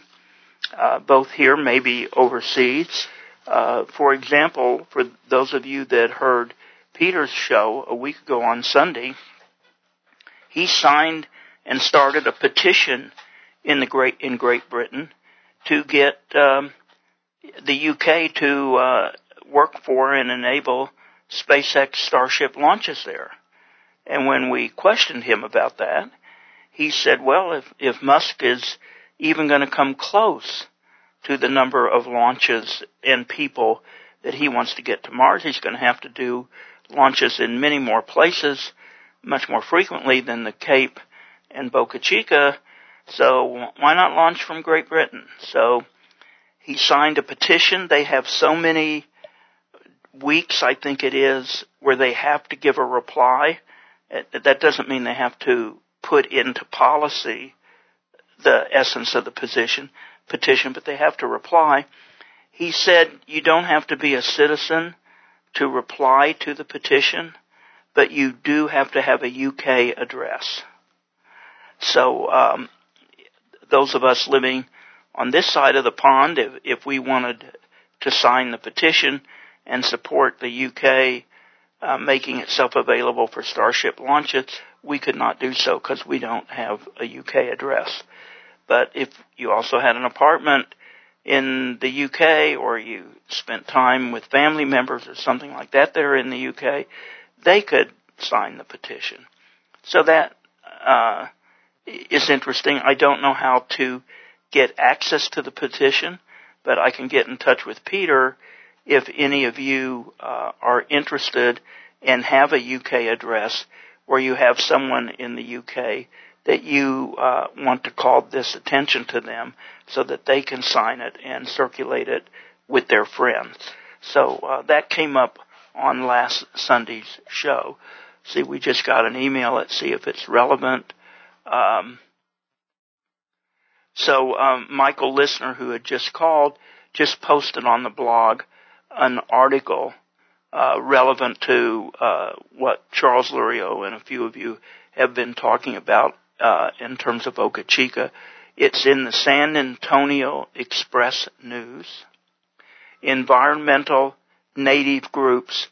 uh, both here, maybe overseas. Uh, for example, for those of you that heard Peter's show a week ago on Sunday, he signed and started a petition in the great in Great Britain to get um, the UK to uh, work for and enable SpaceX Starship launches there. And when we questioned him about that, he said, well, if, if Musk is even going to come close to the number of launches and people that he wants to get to Mars, he's going to have to do launches in many more places, much more frequently than the Cape and Boca Chica. So why not launch from Great Britain? So he signed a petition. They have so many weeks, I think it is, where they have to give a reply. That doesn't mean they have to put into policy the essence of the position, petition, but they have to reply. He said you don't have to be a citizen to reply to the petition, but you do have to have a UK address. So, um, those of us living on this side of the pond, if, if we wanted to sign the petition and support the UK uh, making itself available for Starship launches, we could not do so because we don't have a UK address. But if you also had an apartment in the UK or you spent time with family members or something like that there in the UK, they could sign the petition. So that uh, is interesting. I don't know how to get access to the petition. but I can get in touch with Peter if any of you uh, are interested and have a UK address where you have someone in the UK that you uh, want to call this attention to them so that they can sign it and circulate it with their friends. So uh, that came up on last Sunday's show. See, we just got an email. Let's see if it's relevant. Um, so um, Michael Listener, who had just called, just posted on the blog an article uh, relevant to uh, what Charles Lurio and a few of you have been talking about uh, in terms of Boca Chica. It's in the San Antonio Express News. Environmental native groups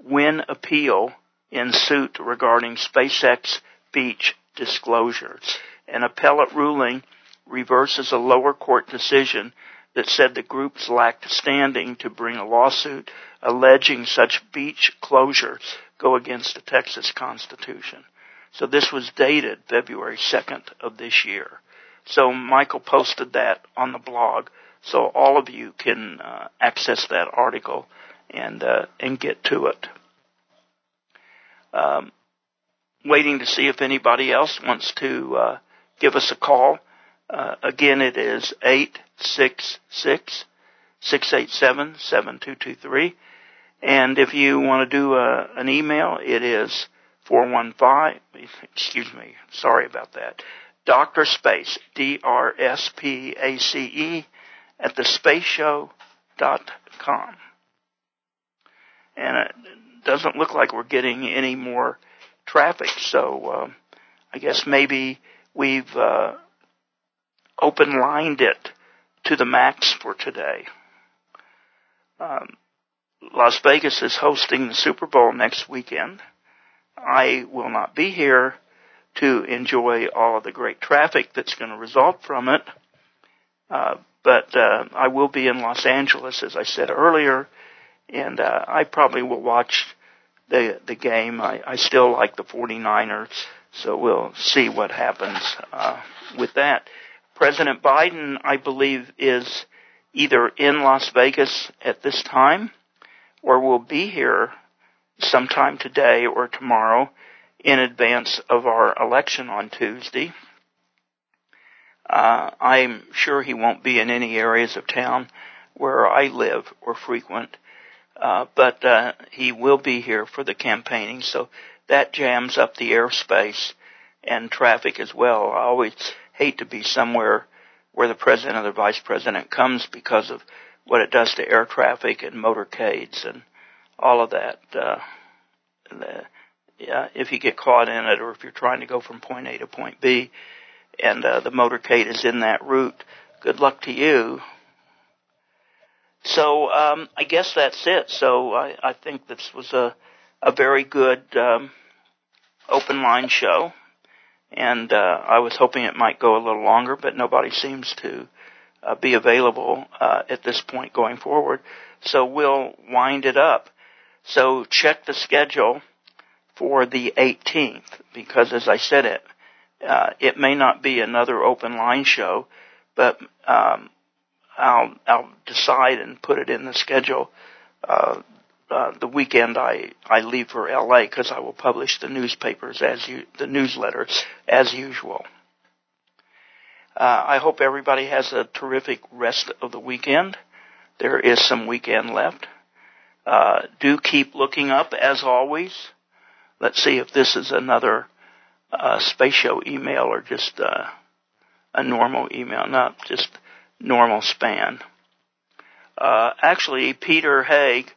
win appeal in suit regarding SpaceX beach disclosures. An appellate ruling reverses a lower court decision that said the groups lacked standing to bring a lawsuit alleging such beach closures go against the Texas Constitution. So this was dated February 2nd of this year. So Michael posted that on the blog, so all of you can uh, access that article and uh, and get to it. Um, waiting to see if anybody else wants to uh, give us a call. Uh, again, it is eight six six six eight seven seven two two three, and if you want to do a, uh, an email, it is 415, excuse me, sorry about that, Dr. Space, D-R-S-P-A-C-E, at thespaceshow.com. And it doesn't look like we're getting any more traffic, so um, I guess maybe we've uh, open lined it to the max for today. Um, Las Vegas is hosting the Super Bowl next weekend. I will not be here to enjoy all of the great traffic that's going to result from it. Uh, but uh, I will be in Los Angeles, as I said earlier, and uh, I probably will watch the the game. I, I still like the 49ers, so we'll see what happens uh, with that. President Biden, I believe, is either in Las Vegas at this time or will be here sometime today or tomorrow in advance of our election on Tuesday. Uh, I'm sure he won't be in any areas of town where I live or frequent, uh, but uh, he will be here for the campaigning, so that jams up the airspace and traffic as well. I always hate to be somewhere where the president or the vice president comes because of what it does to air traffic and motorcades and all of that. Uh, the, yeah, if you get caught in it, or if you're trying to go from point A to point B, and uh, the motorcade is in that route, good luck to you. So um, I guess that's it. So I, I think this was a a very good um, open line show, and uh, I was hoping it might go a little longer, but nobody seems to uh, be available uh, at this point going forward. So we'll wind it up. So check the schedule for the 18th because as I said it, uh, it may not be another open line show, but um, I'll I'll decide and put it in the schedule uh, uh, the weekend I I leave for LA because I will publish the newspapers as you the newsletters as usual. Uh, I hope everybody has a terrific rest of the weekend. There is some weekend left. Uh, do keep looking up as always. Let's see if this is another uh, space show email or just uh, a normal email, not just normal span. Uh, actually, Peter Hague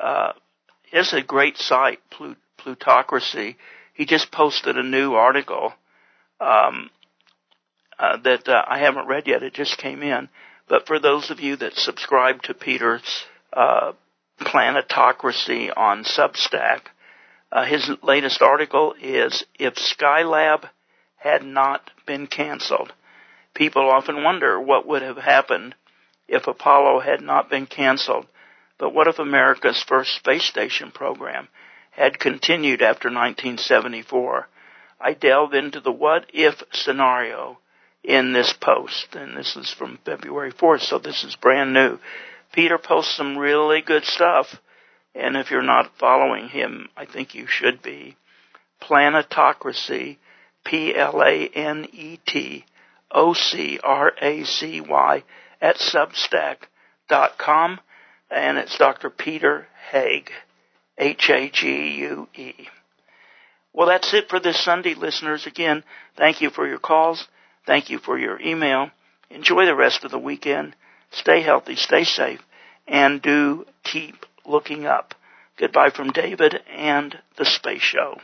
uh, is a great site, Plut- Plutocracy. He just posted a new article um, uh, that uh, I haven't read yet. It just came in. But for those of you that subscribe to Peter's uh, Planetocracy on Substack. Uh, his latest article is If Skylab had not been canceled. People often wonder what would have happened if Apollo had not been canceled. But what if America's first space station program had continued after 1974? I delve into the what if scenario in this post, and this is from February 4th, so this is brand new. Peter posts some really good stuff, and if you're not following him, I think you should be. Planetocracy, P-L-A-N-E-T-O-C-R-A-C-Y at substack.com, and it's Dr. Peter Hague, H-A-G-U-E. Well, that's it for this Sunday, listeners. Again, thank you for your calls. Thank you for your email. Enjoy the rest of the weekend. Stay healthy, stay safe, and do keep looking up. Goodbye from David and the Space Show.